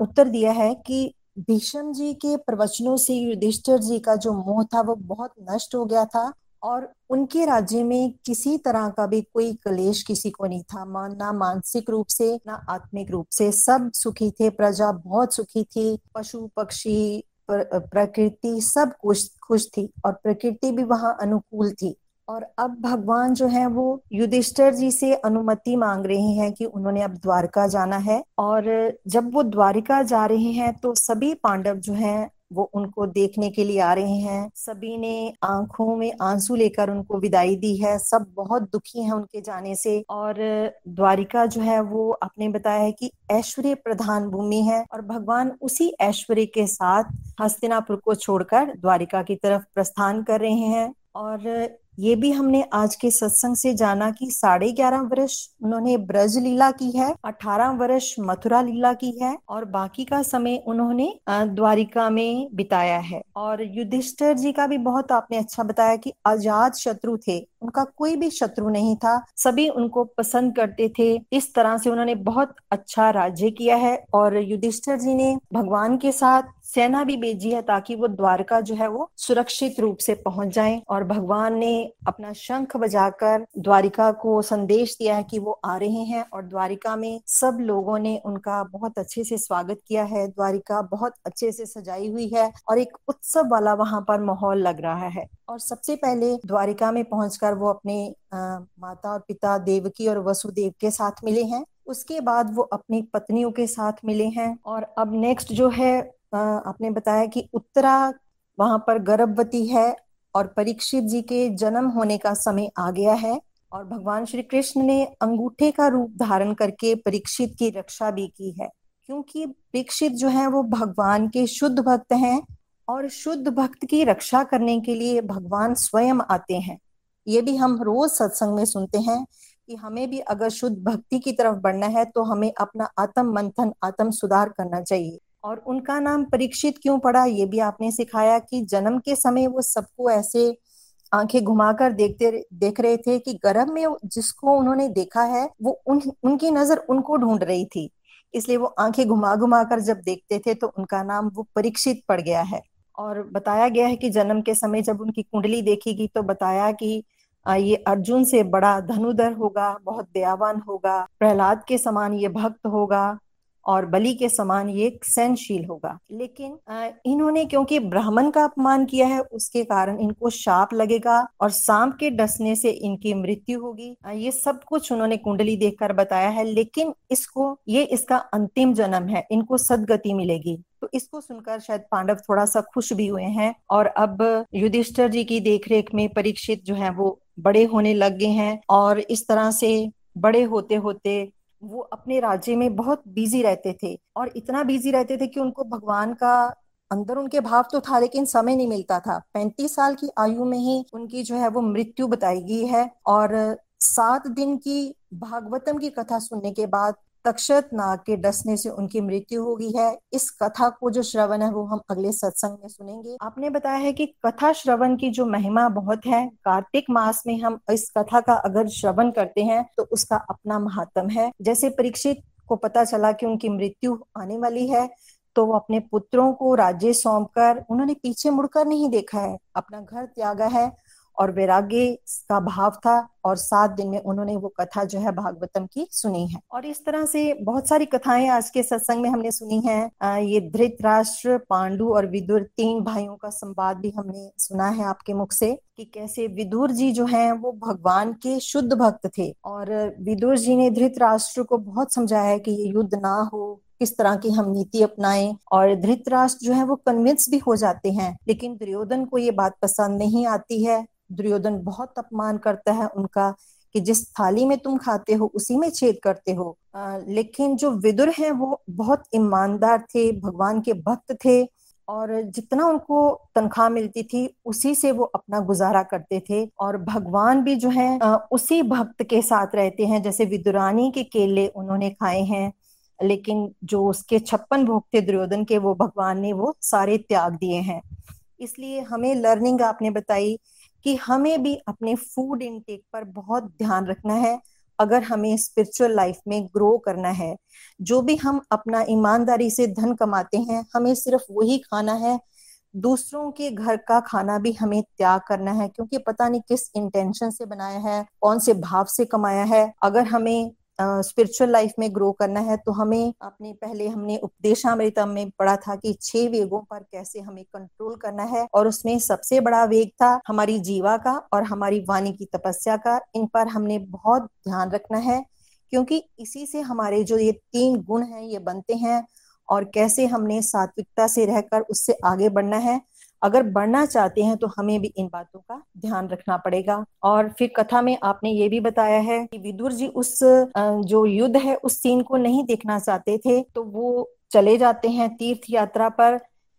उत्तर दिया है कि भीष्म जी के प्रवचनों से युधिष्ठर जी का जो मोह था, वो बहुत नष्ट हो गया था और उनके राज्य में किसी तरह का भी कोई कलेश किसी को नहीं था। ना मानसिक रूप से, ना आत्मिक रूप से। सब सुखी थे, प्रजा बहुत सुखी थी, पशु, पक्षी प्रकृति सब खुश खुश थी और प्रकृति भी वहाँ अनुकूल थी। और अब भगवान जो है वो युधिष्ठर जी से अनुमति मांग रहे हैं कि उन्होंने अब द्वारका जाना है। और जब वो द्वारिका जा रहे हैं तो सभी पांडव जो हैं वो उनको देखने के लिए आ रहे हैं। सभी ने आँखों में आँसू लेकर उनको विदाई दी है। सब बहुत दुखी हैं उनके जाने से। और द्वारिका जो है वो आपने बताया है कि ऐश्वर्य प्रधान भूमि है और भगवान उसी ऐश्वर्य के साथ हस्तिनापुर को छोड़कर द्वारिका की तरफ़ प्रस्थान कर रहे हैं। और ये भी हमने आज के सत्संग से जाना कि साढ़े ग्यारह वर्ष उन्होंने ब्रज लीला की है, अठारह वर्ष मथुरा लीला की है और बाकी का समय उन्होंने द्वारिका में बिताया है। और युधिष्ठर जी का भी बहुत आपने अच्छा बताया कि आज़ाद शत्रु थे, उनका कोई भी शत्रु नहीं था, सभी उनको पसंद करते थे। इस तरह से उन्होंने बहुत अच्छा राज्य किया है और युधिष्ठर जी ने भगवान के साथ सेना भी भेजी है ताकि वो द्वारका जो है वो सुरक्षित रूप से पहुँच जाए और भगवान ने अपना शंख बजाकर द्वारिका को संदेश दिया है कि वो आ रहे हैं और द्वारिका में सब लोगों ने उनका बहुत अच्छे से स्वागत किया है। द्वारिका बहुत अच्छे से सजाई हुई है और एक उत्सव वाला वहाँ पर माहौल लग रहा है। और सबसे पहले द्वारिका में पहुंचकर वो अपने आ, माता और पिता देवकी और वसुदेव के साथ मिले हैं। उसके बाद वो अपनी पत्नियों के साथ मिले हैं और अब नेक्स्ट जो है आपने बताया कि उत्तरा वहाँ पर गर्भवती है और परीक्षित जी के जन्म होने का समय आ गया है और भगवान श्री कृष्ण ने अंगूठे का रूप धारण करके परीक्षित की रक्षा भी की है। क्योंकि परीक्षित जो है वो भगवान के शुद्ध भक्त हैं और शुद्ध भक्त की रक्षा करने के लिए भगवान स्वयं आते हैं। ये भी हम रोज सत्संग में सुनते हैं कि हमें भी अगर शुद्ध भक्ति की तरफ़ बढ़ना है तो हमें अपना आत्म मंथन, आत्म सुधार करना चाहिए। और उनका नाम परीक्षित क्यों पड़ा? ये भी आपने सिखाया कि जन्म के समय वो सबको ऐसे आँखें घुमाकर देखते देख रहे थे कि गर्भ में जिसको उन्होंने देखा है, वो उन, उनकी नज़र उनको ढूंढ रही थी। इसलिए वो आँखें घुमा घुमा कर जब देखते थे तो उनका नाम वो परीक्षित पड़ गया है। और बताया गया है कि जन्म के समय जब उनकी कुंडली देखी तो बताया कि ये अर्जुन से बड़ा धनुधर होगा, बहुत दयावान होगा, प्रहलाद के समान ये भक्त होगा। और बलि के समान ये सहनशील होगा। लेकिन इन्होंने क्योंकि ब्राह्मण का अपमान किया है, उसके कारण इनको शाप लगेगा और सांप के डसने से इनकी मृत्यु होगी। ये सब कुछ उन्होंने कुंडली देखकर बताया है, लेकिन इसको, ये इसका अंतिम जन्म है, इनको सदगति मिलेगी। तो इसको सुनकर शायद पांडव थोड़ा सा खुश भी हुए हैं और अब युधिष्ठर जी की देखरेख में परीक्षित जो है वो बड़े होने लग गए हैं और इस तरह से बड़े होते होते वो अपने राज्य में बहुत बिज़ी रहते थे और इतना बिज़ी रहते थे कि उनको भगवान का अंदर उनके भाव तो था, लेकिन समय नहीं मिलता था। पैंतीस साल की आयु में ही उनकी जो है वो मृत्यु बताई गई है और सात दिन की भागवतम की कथा सुनने के बाद तक्षत नाग के डसने से उनकी मृत्यु हो गई है। इस कथा को जो श्रवण है, वो हम अगले सत्संग में सुनेंगे। आपने बताया है कि कथा श्रवण की जो महिमा बहुत है, कार्तिक मास में हम इस कथा का अगर श्रवण करते हैं तो उसका अपना महात्म है। जैसे परीक्षित को पता चला कि उनकी मृत्यु आने वाली है तो वो अपने पुत्रों को राज्य सौंप कर उन्होंने पीछे मुड़कर नहीं देखा है। अपना घर त्यागा है और वैराग्य का भाव था और सात दिन में उन्होंने वो कथा जो है भागवतम की सुनी है। और इस तरह से बहुत सारी कथाएँ आज के सत्संग में हमने सुनी है। ये धृत राष्ट्र पांडु और विदुर तीन भाइयों का संवाद भी हमने सुना है आपके मुख से कि कैसे विदुर जी जो हैं वो भगवान के शुद्ध भक्त थे। और विदुर जी ने धृत राष्ट्र को बहुत समझाया है कि ये युद्ध ना हो, किस तरह की हम नीति अपनाएँ। और धृतराष्ट्र जो है वो कन्विंस भी हो जाते हैं, लेकिन दुर्योधन को ये बात पसंद नहीं आती है। दुर्योधन बहुत अपमान करता है उनका कि जिस थाली में तुम खाते हो उसी में छेद करते हो। आ, लेकिन जो विदुर हैं वो बहुत ईमानदार थे भगवान के भक्त थे और जितना उनको तनख्वाह मिलती थी उसी से वो अपना गुजारा करते थे। और भगवान भी जो है उसी भक्त के साथ रहते हैं जैसे विदुरानी के केले उन्होंने खाए हैं। लेकिन जो उसके छप्पन भोग थे दुर्योधन के वो भगवान ने वो सारे त्याग दिए हैं। इसलिए हमें लर्निंग आपने बताई कि हमें भी अपने फ़ूड इनटेक पर बहुत ध्यान रखना है, अगर हमें स्पिरिचुअल लाइफ में ग्रो करना है। जो भी हम अपना ईमानदारी से धन कमाते हैं, हमें सिर्फ़ वही खाना है, दूसरों के घर का खाना भी हमें त्याग करना है, क्योंकि पता नहीं किस इंटेंशन से बनाया है, कौन से भाव से कमाया है। अगर हमें स्पिरिचुअल लाइफ में ग्रो करना है तो हमें अपने, पहले हमने उपदेशामृतम में पढ़ा था कि छह वेगों पर कैसे हमें कंट्रोल करना है और उसमें सबसे बड़ा वेग था हमारी जीवा का और हमारी वाणी की तपस्या का। इन पर हमने बहुत ध्यान रखना है, क्योंकि इसी से हमारे जो ये तीन गुण हैं, ये बनते हैं और कैसे हमने सात्विकता से रहकर उससे आगे बढ़ना है। अगर बढ़ना चाहते हैं तो हमें भी इन बातों का ध्यान रखना पड़ेगा। और फिर कथा में आपने ये भी बताया है कि विदुर जी उस जो युद्ध है उस सीन को नहीं देखना चाहते थे तो वो चले जाते हैं तीर्थ यात्रा पर,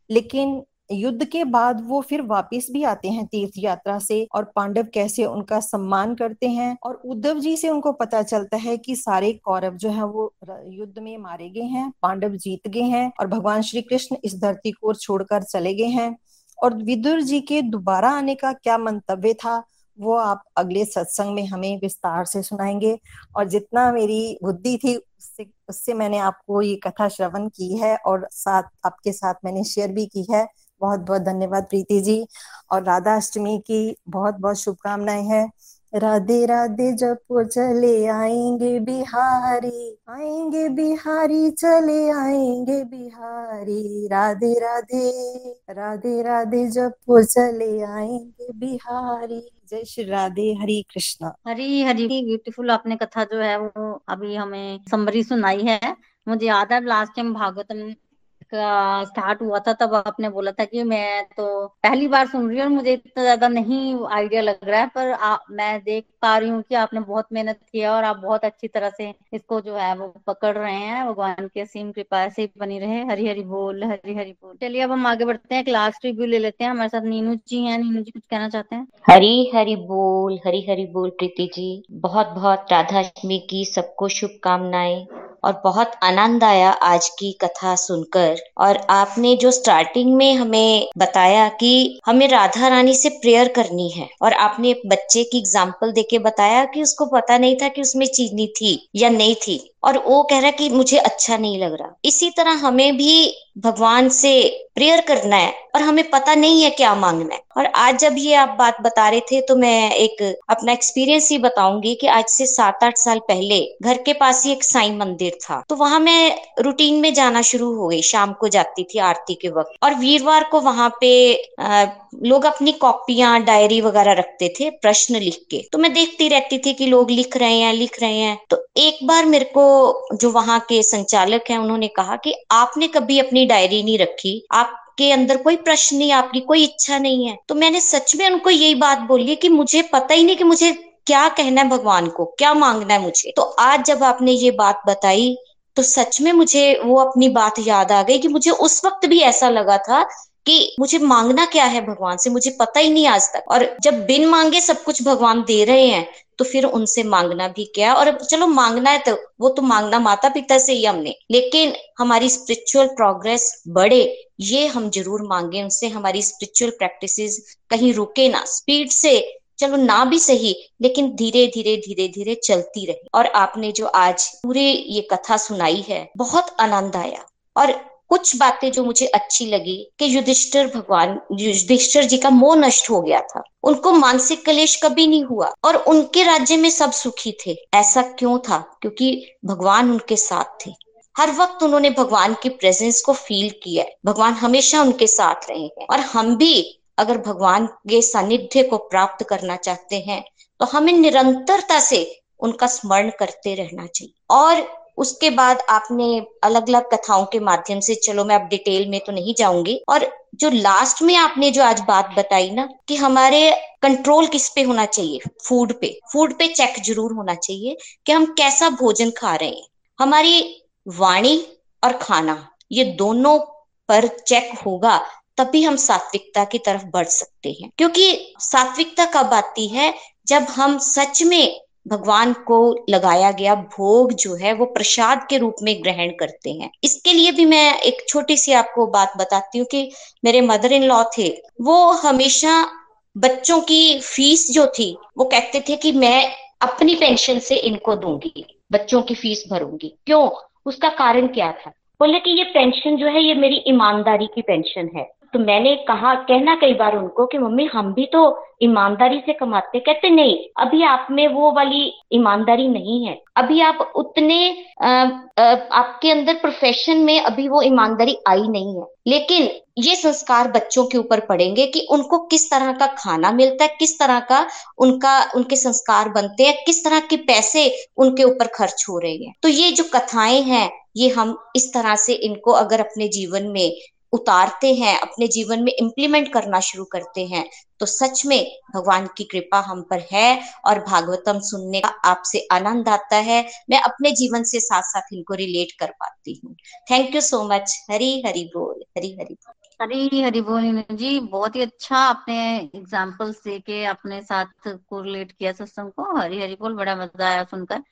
लेकिन युद्ध के बाद वो फिर वापस भी आते हैं तीर्थ यात्रा से और पांडव कैसे उनका सम्मान करते हैं और उद्धव जी से उनको पता चलता है कि सारे कौरव जो है वो युद्ध में मारे गए हैं, पांडव जीत गए हैं और भगवान श्री कृष्ण इस धरती को छोड़कर चले गए हैं। और विदुर जी के दोबारा आने का क्या मंतव्य था, वो आप अगले सत्संग में हमें विस्तार से सुनाएँगे। और जितना मेरी बुद्धि थी, उससे उससे मैंने आपको ये कथा श्रवण की है और साथ, आपके साथ मैंने शेयर भी की है। बहुत बहुत धन्यवाद प्रीति जी। और राधा अष्टमी की बहुत बहुत शुभकामनाएँ हैं। राधे राधे जब चले आएँगे बिहारी आएँगे बिहारी, चले आएँगे बिहारी। राधे राधे राधे राधे जब चले आएँगे बिहारी। जय श्री राधे, हरी कृष्णा। हरी हरी ब्यूटीफुल आपने कथा जो है वो अभी हमें समरी सुनाई है। मुझे याद है लास्ट टाइम भागवतम स्टार्ट हुआ था तब आपने बोला था कि मैं तो पहली बार सुन रही हूँ मुझे इतना ज़्यादा नहीं आइडिया लग रहा है पर आ, मैं देख पा रही हूँ कि आपने बहुत मेहनत किया और आप बहुत अच्छी तरह से इसको जो है वो पकड़ रहे हैं भगवान की असीम कृपा से बनी रहे। हरी हरी बोल हरी हरी बोल। चलिए अब हम आगे बढ़ते हैं क्लास रिव्यू ले लेते हैं। हमारे साथ नीनू जी हैं। नीनू जी कुछ कहना चाहते हैं? हरी हरी बोल हरी हरी बोल प्रीति जी। बहुत बहुत राधाष्टमी की सबको शुभकामनाएँ। और बहुत आनंद आया आज की कथा सुनकर। और आपने जो स्टार्टिंग में हमें बताया कि हमें राधा रानी से प्रेयर करनी है, और आपने बच्चे की एग्ज़ाम्पल देके बताया कि उसको पता नहीं था कि उसमें चीनी थी या नहीं थी, और वो कह रहा कि मुझे अच्छा नहीं लग रहा। इसी तरह हमें भी भगवान से प्रेयर करना है और हमें पता नहीं है क्या मांगना है। और आज जब ये आप बात बता रहे थे तो मैं एक अपना एक्सपीरियंस ही बताऊँगी कि आज से सात आठ साल पहले घर के पास ही एक साई मंदिर था। तो वहाँ मैं रूटीन में जाना शुरू हो गई। शाम को जाती थी आरती के वक्त। और वीरवार को वहाँ पे आ, लोग अपनी कॉपियाँ डायरी वगैरह रखते थे प्रश्न लिख के। तो मैं देखती रहती थी कि लोग लिख रहे हैं लिख रहे हैं। तो एक बार मेरे को जो वहाँ के संचालक हैं उन्होंने कहा कि आपने कभी अपनी डायरी नहीं रखी। आप के अंदर कोई प्रश्न नहीं, आपकी कोई इच्छा नहीं है। तो मैंने सच में उनको यही बात बोली कि मुझे पता ही नहीं कि मुझे क्या कहना है भगवान को, क्या मांगना है मुझे। तो आज जब आपने ये बात बताई तो सच में मुझे वो अपनी बात याद आ गई कि मुझे उस वक्त भी ऐसा लगा था कि मुझे मांगना क्या है भगवान से, मुझे पता ही नहीं आज तक। और जब बिन मांगे सब कुछ भगवान दे रहे हैं तो फिर उनसे मांगना भी क्या? और चलो मांगना है तो वो तो मांगना माता पिता से ही हमने। लेकिन हमारी स्पिरिचुअल प्रोग्रेस बढ़े, ये हम ज़रूर मांगे उनसे। हमारी स्पिरिचुअल प्रैक्टिसेस कहीं रुके ना। स्पीड से चलो ना भी सही, लेकिन धीरे धीरे धीरे धीरे चलती रही। और आपने जो आज पूरे ये कथा सुनाई है, बहुत आनंद आया। और कुछ बातें जो मुझे अच्छी लगी कि युधिष्ठिर भगवान, युधिष्ठिर जी का मोह नष्ट हो गया था। उनको मानसिक कलेश कभी नहीं हुआ और उनके राज्य में सब सुखी थे। ऐसा क्यों था? क्योंकि भगवान उनके साथ थे। हर वक्त उन्होंने भगवान की प्रेजेंस को फील किया। भगवान हमेशा उनके साथ रहे हैं। और हम भी अगर भगवान के सानिध्य को प्राप्त करना चाहते हैं तो हमें निरंतरता से उनका स्मरण करते रहना चाहिए। और उसके बाद आपने अलग अलग कथाओं के माध्यम से, चलो मैं अब डिटेल में तो नहीं जाऊँगी, और जो लास्ट में आपने जो आज बात बताई ना, कि हमारे कंट्रोल किस पे होना चाहिए? फ़ूड पे। फ़ूड पे चेक ज़रूर होना चाहिए कि हम कैसा भोजन खा रहे हैं। हमारी वाणी और खाना, ये दोनों पर चेक होगा, तभी हम सात्विकता की तरफ़ बढ़ सकते हैं। क्योंकि सात्विकता कब आती है? जब हम सच में भगवान को लगाया गया भोग जो है वो प्रसाद के रूप में ग्रहण करते हैं। इसके लिए भी मैं एक छोटी सी आपको बात बताती हूँ कि मेरे मदर इन लॉ थे, वो हमेशा बच्चों की फ़ीस जो थी, वो कहते थे कि मैं अपनी पेंशन से इनको दूँगी, बच्चों की फ़ीस भरूँगी। क्यों? उसका कारण क्या था? बोले कि ये पेंशन जो है, ये मेरी ईमानदारी की पेंशन है। तो मैंने कहा कहना कई बार उनको कि मम्मी हम भी तो ईमानदारी से कमाते कहते नहीं अभी आप में वो वाली ईमानदारी नहीं है। अभी आप उतने आ, आ, आपके अंदर प्रोफेशन में अभी वो ईमानदारी आई नहीं है। लेकिन ये संस्कार बच्चों के ऊपर पड़ेंगे कि उनको किस तरह का खाना मिलता है किस तरह का उनका उनके संस्कार बनते हैं किस तरह के पैसे उनके ऊपर खर्च हो रहे हैं। तो ये जो कथाएँ हैं ये हम इस तरह से इनको अगर अपने जीवन में उतारते हैं, अपने जीवन में इम्प्लीमेंट करना शुरू करते हैं तो सच में भगवान की कृपा हम पर है और भागवतम सुनने का आपसे आनंद आता है। मैं अपने जीवन से साथ साथ इनको रिलेट कर पाती हूँ। Thank you so much Hari Hari बोल, हरी हरी बोल। हरी हरी बोल जी, बहुत ही अच्छा आपने एग्जाम्पल्स दे के अपने साथ को रिलेट किया सत्संग को। हरी हरी बोल, बड़ा मज़ा आया सुनकर।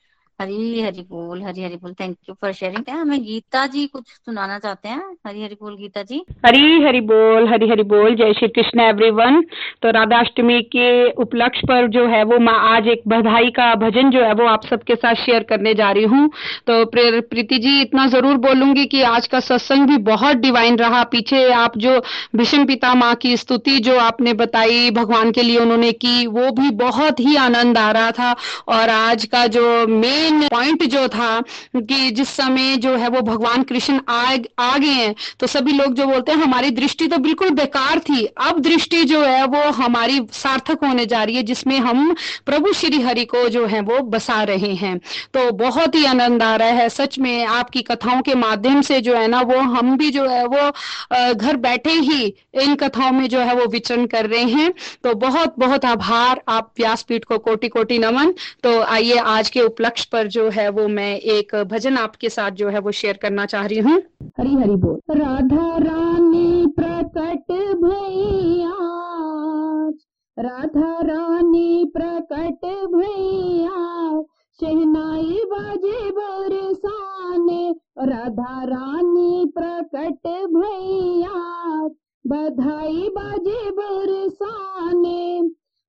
हरी हरी बोल, हरी हरी बोल। थैंक यू फॉर शेयरिंग हमें गीता जी कुछ सुनाना चाहते हैं। हरी हरी बोल, गीता जी। हरी हरी बोल, हरी हरी बोल। जय श्री कृष्ण एवरीवन तो राधाष्टमी के उपलक्ष्य पर जो है वो मैं आज एक बधाई का भजन जो है वो आप सबके साथ शेयर करने जा रही हूँ। तो प्रीति जी, इतना ज़रूर बोलूँगी कि आज का सत्संग भी बहुत डिवाइन रहा। पीछे आप जो भीष्म पिता माँ की स्तुति जो आपने बताई भगवान के लिए उन्होंने की, वो भी बहुत ही आनंद आ रहा था। और आज का जो मेन मेन पॉइंट जो था कि जिस समय जो है वो भगवान कृष्ण आ आ गए हैं तो सभी लोग जो बोलते हैं, हमारी दृष्टि तो बिल्कुल बेकार थी। अब दृष्टि जो है वो हमारी सार्थक होने जा रही है, जिसमें हम प्रभु श्री हरि को जो है वो बसा रहे हैं। तो बहुत ही आनंद आ रहा है, सच में आपकी कथाओं के माध्यम से जो है ना, वो हम भी जो है वो घर बैठे ही इन कथाओं में जो है वो विचरण कर रहे हैं। तो बहुत बहुत आभार आप व्यासपीठ को कोटि कोटि नमन। तो आइए आज के उपलक्ष्य पर जो है वो मैं एक भजन आपके साथ जो है वो शेयर करना चाह रही हूँ। हरी हरी बोल। राधा रानी प्रकट भैया, राधा रानी प्रकट भैया, शहनाई बाजे बरसाने, राधा रानी प्रकट भैया, बधाई बाजे बरसाने,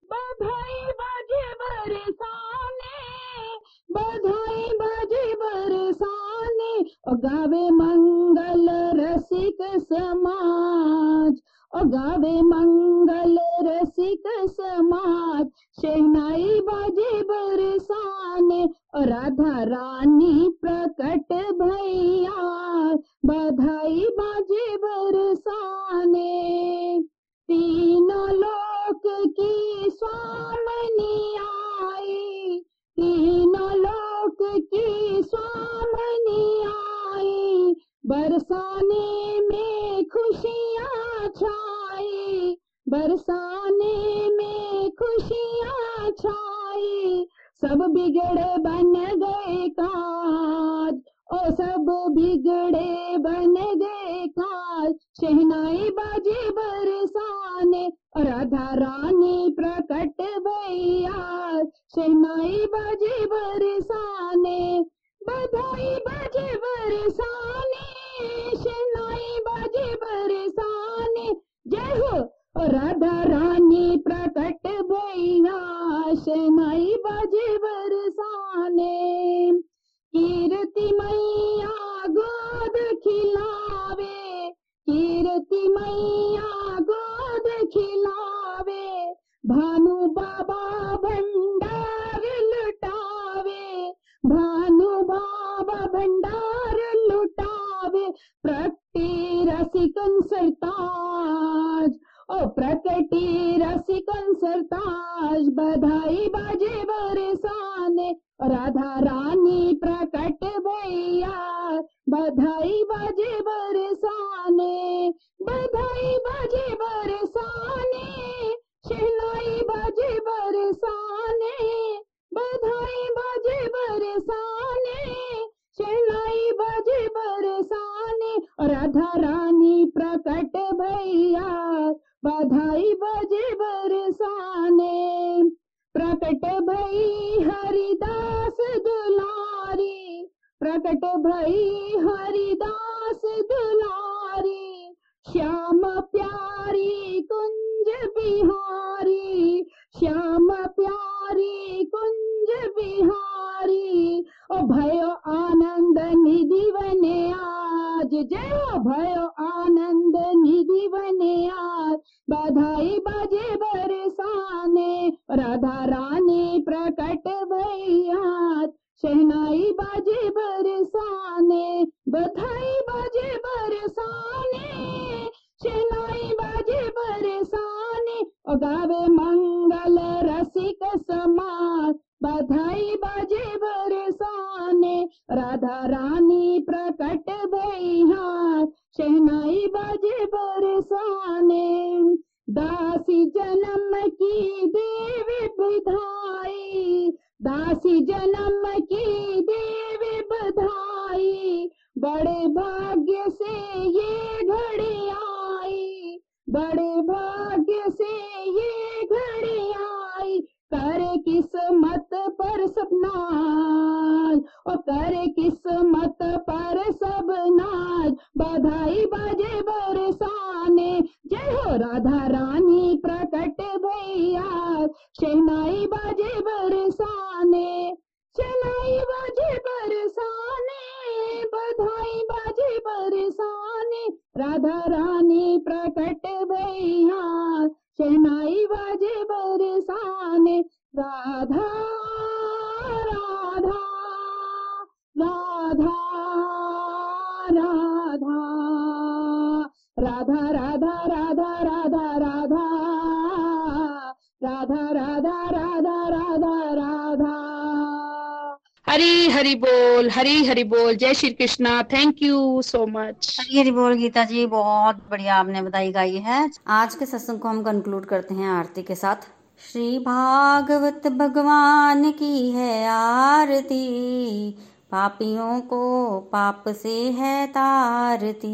बधाई बाजे बरसाने। बधाई बजे बरसाने और गावे मंगल रसिक समाज। और गावे मंगल रसिक समाज, शहनाई बाजे बरसाने और राधा रानी प्रकट भैया। बधाई बाजे बरसाने। तीनों लोक की स्वामनी आई। तीनों लोक की स्वामनी आई। बरसाने में खुशियाँ छाई। बरसाने में खुशियाँ छाई। सब बिगड़ बन गए काज। ओ सब बिगड़े बन गए काज शहनाई बाजे बरसाने राधा रानी प्रकट भैया शहनाई बाजे बरसाने, बधाई बाजे बरसाने शहनाई बाजे बरसाने। जय हो राधा रानी प्रकट भैया शहनाई बाजे बरसाने। कीर्ति मैया गोद खिलावे, कीर्ति मैया गोद खिलावे, भानु बाबा भंडार लुटावे, भानु बाबा भंडार लुटावे प्र बधाई बजे बरसाने बोल। जय Shri Krishna. Thank you so much Hari Hari बोल गीता जी, बहुत बढ़िया आपने बताई गाई है। आज के सत्संग को हम कंक्लूड करते हैं आरती के साथ। श्री भागवत भगवान की है आरती। पापियों को पाप से है तारती।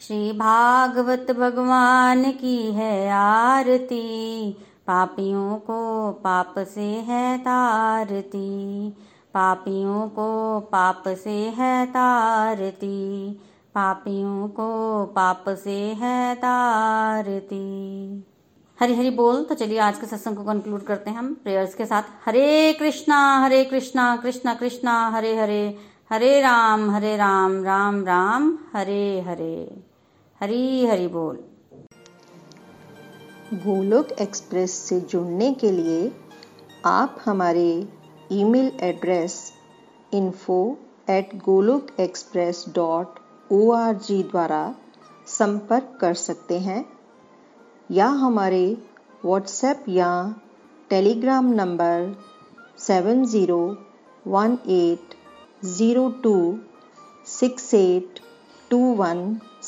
श्री भागवत भगवान की है आरती। पापियों को पाप से है तारती। पापियों को पाप से है तारती। पापियों को पाप से है तारती। हरी हरी बोल तो चलिए आज के सत्संग को कंक्लूड करते हैं हम प्रेयर्स के साथ। हरे कृष्णा हरे कृष्णा कृष्णा कृष्णा, हरे हरे। हरे राम हरे राम राम राम, हरे हरे। हरी हरी बोल। गोलोक एक्सप्रेस से जुड़ने के लिए आप हमारे email address info at Golok express dot O द्वारा संपर्क कर सकते हैं, या हमारे व्हाट्सएप या Telegram number seven zero one eight zero two six eight two one